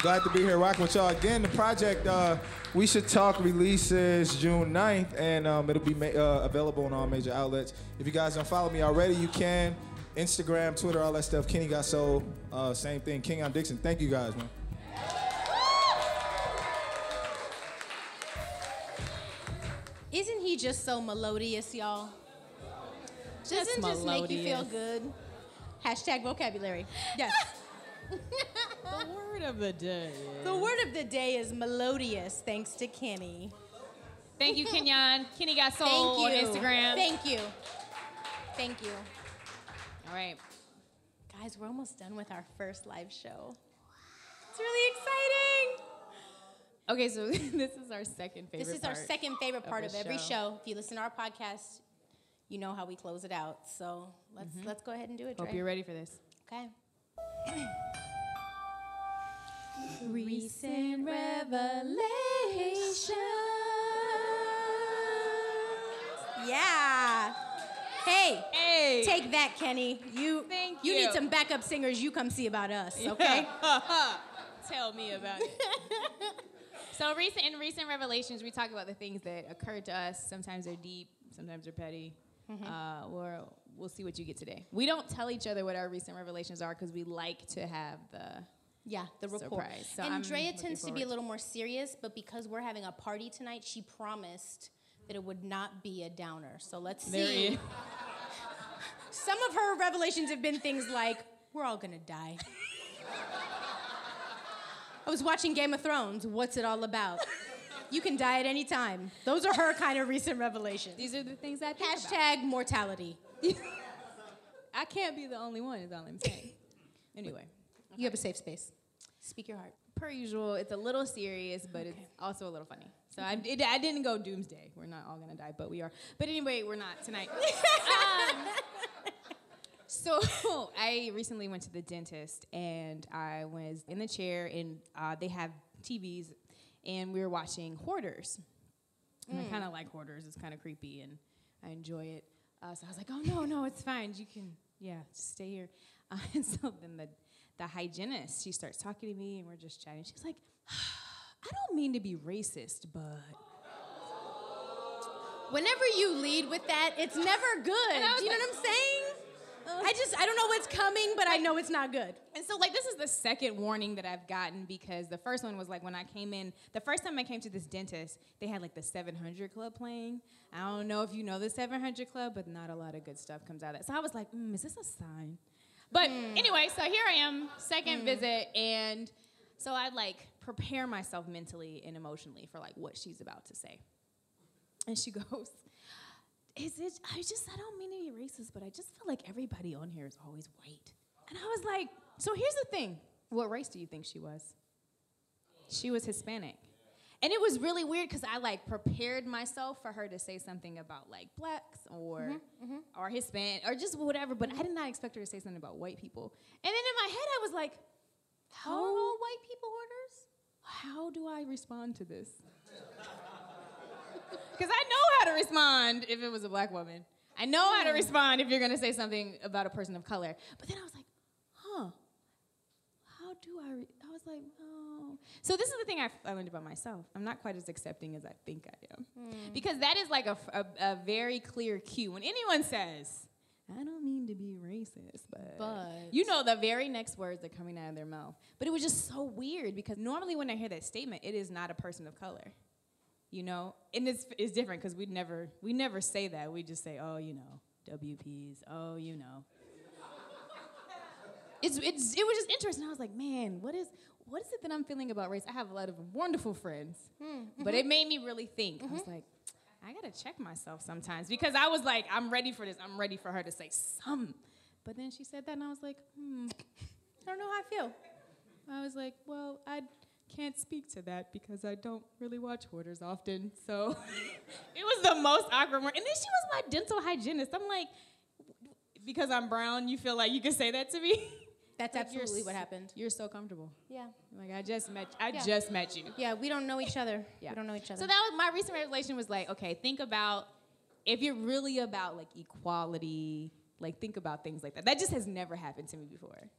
Speaker 7: Glad to be here rocking with y'all again. The project uh, We Should Talk releases June 9th, and um, it'll be ma- uh, available on all major outlets. If you guys don't follow me already, you can. Instagram, Twitter, all that stuff. Kenny Got Soul, uh, same thing. Kenyon Dixon. Thank you guys, man.
Speaker 1: Isn't he just so melodious, y'all? Doesn't just make you feel good? Hashtag vocabulary. Yes.
Speaker 2: The word of the day.
Speaker 1: the word of the day is melodious, thanks to Kenny.
Speaker 2: Thank you, Kenyon. Kenny got
Speaker 1: Thank
Speaker 2: soul
Speaker 1: you.
Speaker 2: on Instagram.
Speaker 1: Thank you. Thank you.
Speaker 2: All right.
Speaker 1: Guys, we're almost done with our first live show. It's really exciting.
Speaker 2: Okay, so this is our second favorite.
Speaker 1: This is our second favorite part of,
Speaker 2: the
Speaker 1: every
Speaker 2: show.
Speaker 1: show. If you listen to our podcast, you know how we close it out. So let's let's go ahead and do it.
Speaker 2: Mm-hmm. Hope
Speaker 1: Dre.
Speaker 2: you're ready for this.
Speaker 1: Okay. Recent revelation. Yeah. Hey.
Speaker 2: Hey.
Speaker 1: Take that, Kenny. You
Speaker 2: Thank
Speaker 1: you
Speaker 2: you.
Speaker 1: need some backup singers. You come see about us, okay?
Speaker 2: Tell me about it. so recent in recent revelations, we talk about the things that occurred to us. Sometimes they're deep, sometimes they're petty.
Speaker 1: Mm-hmm.
Speaker 2: Uh, or we'll see what you get today. We don't tell each other what our recent revelations are because we like to have the.
Speaker 1: Yeah, the rapport.
Speaker 2: So
Speaker 1: and
Speaker 2: I'm
Speaker 1: tends to be a little more serious, but because we're having a party tonight, she promised that it would not be a downer. So let's see. Some of her revelations have been things like, we're all gonna die. I was watching Game of Thrones. What's it all about? You can die at any time. Those are her kind of recent revelations.
Speaker 2: These are the things I think about.
Speaker 1: Hashtag mortality.
Speaker 2: I can't be the only one, is all I'm saying. anyway,
Speaker 1: You have a safe space. Speak your heart.
Speaker 2: per usual, it's a little serious, but it's also a little funny. So I, it, I didn't go doomsday. We're not all gonna die, but we are. But anyway, we're not tonight. um, so I recently went to the dentist, and I was in the chair, and uh, they have TVs, and we were watching Hoarders. And I kind of like Hoarders. It's kind of creepy, and I enjoy it. Uh, so I was like, oh no, no, it's fine. You can, yeah, just stay here. Uh, and so then the the hygienist, she starts talking to me, and we're just chatting. She's like, I don't mean to be racist, but
Speaker 1: Whenever you lead with that, it's never good.
Speaker 2: And I was
Speaker 1: Do you know what I'm saying? I just I don't know what's coming, but I know it's not good.
Speaker 2: And so, like, this is the second warning that I've gotten because the first one was like when I came in, the first time I came to this dentist, they had like the 700 Club playing. I don't know if you know the 700 Club, but not a lot of good stuff comes out of that. So I was like, mm, is this a sign? But anyway, so here I am, second visit, and so I like prepare myself mentally and emotionally for like what she's about to say. And she goes, is it I just I don't mean to be racist, but I just feel like everybody on here is always white. And I was like, so here's the thing. What race do you think she was? She was Hispanic. And it was really weird because I like prepared myself for her to say something about like blacks or mm-hmm, mm-hmm. or Hispanic or just whatever, but I did not expect her to say something about white people. And then in my head I was like, how are all white people hoarders? How do I respond to this? Because I know how to respond if it was a black woman. I know how to hmm. respond if you're going to say something about a person of color. But then I was like, huh, how do I? Re-? I was like, oh. So this is the thing I, I learned about myself. I'm not quite as accepting as I think I am. Hmm. Because that is like a, f- a- a very clear cue. When anyone says, I don't mean to be racist, but,
Speaker 1: But.
Speaker 2: you know the very next words are coming out of their mouth. But it was just so weird because normally when I hear that statement, it is not a person of color you know? And it's, it's different because we never we never say that. We just say oh you know wps oh you know. It's, it's it was just interesting. I was like man what is what is it that i'm feeling about race? I have a lot of wonderful friends but it made me really think. I was like i gotta check myself sometimes. Because i was like i'm ready for this. I'm ready for her to say some. But then she said that and i was like hmm i don't know how i feel. I was like, well, I can't speak to that because I don't really watch Hoarders often. So it was the most awkward one. And then she was my dental hygienist. I'm like, because I'm brown, you feel like you can say that to me?
Speaker 1: That's
Speaker 2: Like,
Speaker 1: absolutely what happened.
Speaker 2: You're so comfortable.
Speaker 1: Yeah.
Speaker 2: Like I just met I
Speaker 1: Yeah.
Speaker 2: just met you.
Speaker 1: Yeah, we don't know each other.
Speaker 2: Yeah.
Speaker 1: We don't know each other.
Speaker 2: So that was my recent revelation was like, okay, think about if you're really about like equality, like think about things like that. That just has never happened to me before.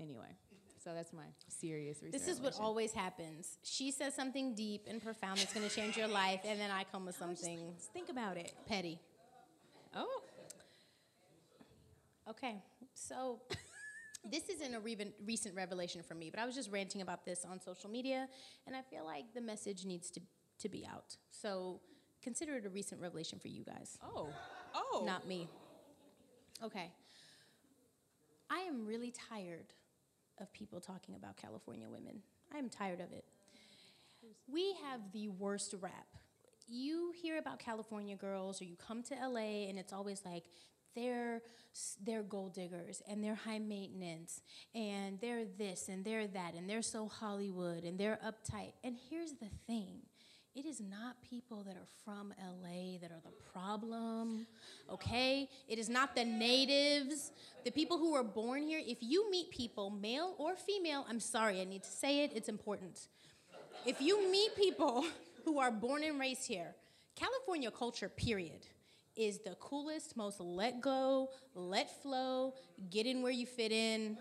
Speaker 2: Anyway, so that's my serious recent
Speaker 1: This is what always happens. She says something deep and profound that's going to change your life, and then I come with something
Speaker 2: Just think about it.
Speaker 1: petty.
Speaker 2: Oh,
Speaker 1: Okay, so this isn't a re- recent revelation for me, but I was just ranting about this on social media, and I feel like the message needs to, to be out. So consider it a recent revelation for you guys,
Speaker 2: oh, oh.
Speaker 1: not me. Okay. I am really tired of people talking about California women. I am tired of it. We have the worst rap. You hear about California girls, or you come to LA, and it's always like they're they're gold diggers and they're high maintenance and they're this and they're that and they're so Hollywood and they're uptight. And here's the thing. It is not people that are from LA that are the problem, okay? It is not the natives, the people who were born here. If you meet people, male or female, I'm sorry, I need to say it, it's important. If you meet people who are born and raised here, California culture, period, is the coolest, most let go, let flow, get in where you fit in.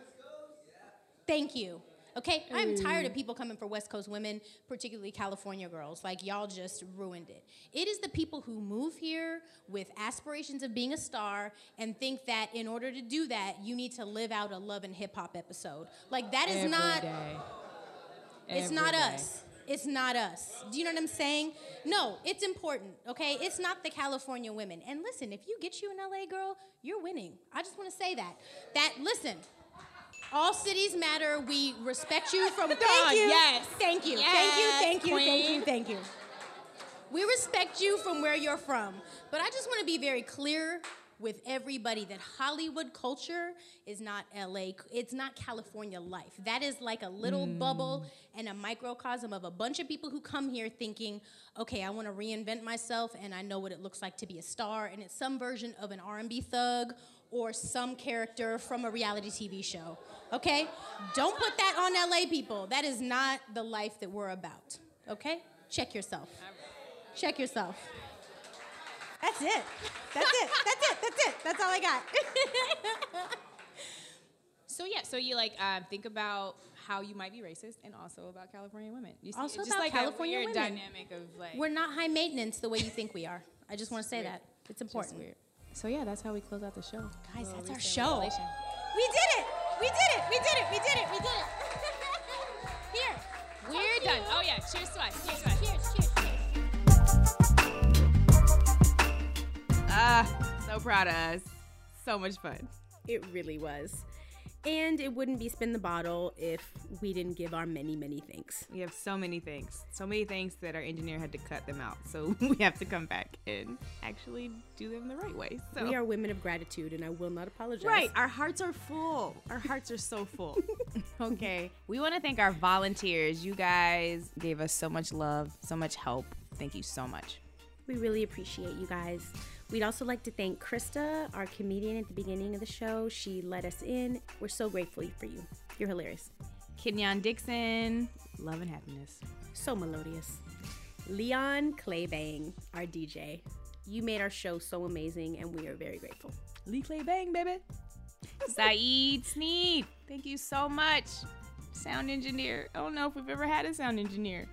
Speaker 1: Thank you. Okay, I'm tired of mm. people coming for West Coast women, particularly California girls. Like, y'all just ruined it. It is the people who move here with aspirations of being a star and think that in order to do that, you need to live out a love and hip hop episode. Like, that is
Speaker 2: Every
Speaker 1: not.
Speaker 2: day.
Speaker 1: It's
Speaker 2: Every
Speaker 1: not
Speaker 2: day.
Speaker 1: us. It's not us. Do you know what I'm saying? No, it's important, okay? It's not the California women. And listen, if you get you an LA girl, you're winning. I just want to say that. That listen. All cities matter. We respect you from thank
Speaker 2: Oh,
Speaker 1: you.
Speaker 2: yes.
Speaker 1: Thank you.
Speaker 2: Yes,
Speaker 1: thank you. Thank you. Thank you. Thank you. We respect you from where you're from. But I just want to be very clear with everybody that Hollywood culture is not LA, it's not California life. That is like a little hmm. bubble and a microcosm of a bunch of people who come here thinking, okay, I want to reinvent myself and I know what it looks like to be a star and it's some version of an R&B thug or some character from a reality TV show. Okay? Don't put that on LA people. That is not the life that we're about. Okay? Check yourself. Check yourself. That's it. That's it. That's it. That's it. That's all I got.
Speaker 2: So yeah, so you like um, think about how you might be racist, and also about California women. You see,
Speaker 1: Also
Speaker 2: just
Speaker 1: about
Speaker 2: like
Speaker 1: California women.
Speaker 2: dynamic of like.
Speaker 1: We're not high maintenance the way you think we are. I just want to say that. It's
Speaker 2: just
Speaker 1: important.
Speaker 2: weird. So yeah, that's how we close out the show.
Speaker 1: Guys,
Speaker 2: Little
Speaker 1: that's our show.
Speaker 2: revelation.
Speaker 1: We did it. We did it. We did it. We did it. We did it. Here.
Speaker 2: We're done. Oh yeah, cheers to us. Cheers to us.
Speaker 1: Cheers. Cheers. Cheers.
Speaker 2: Ah, so proud of us. So much fun.
Speaker 1: It really was. And it wouldn't be spin the bottle if we didn't give our many, many thanks.
Speaker 2: We have so many things, so many things that our engineer had to cut them out. So we have to come back and actually do them the right way. So
Speaker 1: We are women of gratitude, and I will not apologize.
Speaker 2: Right, our hearts are full. Our hearts are so full. okay, we want to thank our volunteers. You guys gave us so much love, so much help. Thank you so much.
Speaker 1: We really appreciate you guys. We'd also like to thank Krista, our comedian at the beginning of the show. She let us in. We're so grateful for you. You're hilarious.
Speaker 2: Kenyon Dixon, love and happiness.
Speaker 1: So melodious. Leon Claybang, our DJ. You made our show so amazing, and we are very grateful.
Speaker 2: Lee Clay Bang, baby. Saeed Sneed, thank you so much. Sound engineer. I don't know if we've ever had a sound engineer.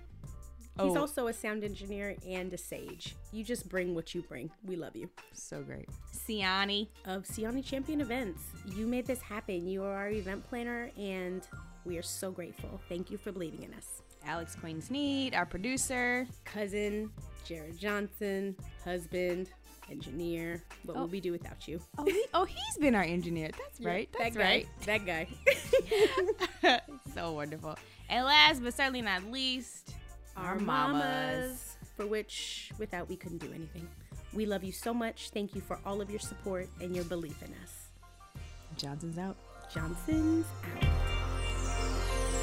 Speaker 1: He's
Speaker 2: Oh.
Speaker 1: also a sound engineer and a sage. You just bring what you bring. We love you.
Speaker 2: So great. Siani.
Speaker 1: Of Siani Champion Events, you made this happen. You are our event planner, and we are so grateful. Thank you for believing in us.
Speaker 2: Alex Queen Sneed, our producer.
Speaker 1: Cousin, Jared Johnson, husband, engineer. What
Speaker 2: Oh.
Speaker 1: will we do without you?
Speaker 2: Oh, he, oh, he's been our engineer. That's right. That's
Speaker 1: that
Speaker 2: right.
Speaker 1: That guy.
Speaker 2: so wonderful. And last but certainly not least, our mamas,
Speaker 1: for which without we couldn't do anything. We love you so much. Thank you for all of your support and your belief in us.
Speaker 2: Johnson's out.
Speaker 1: Johnson's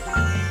Speaker 1: out.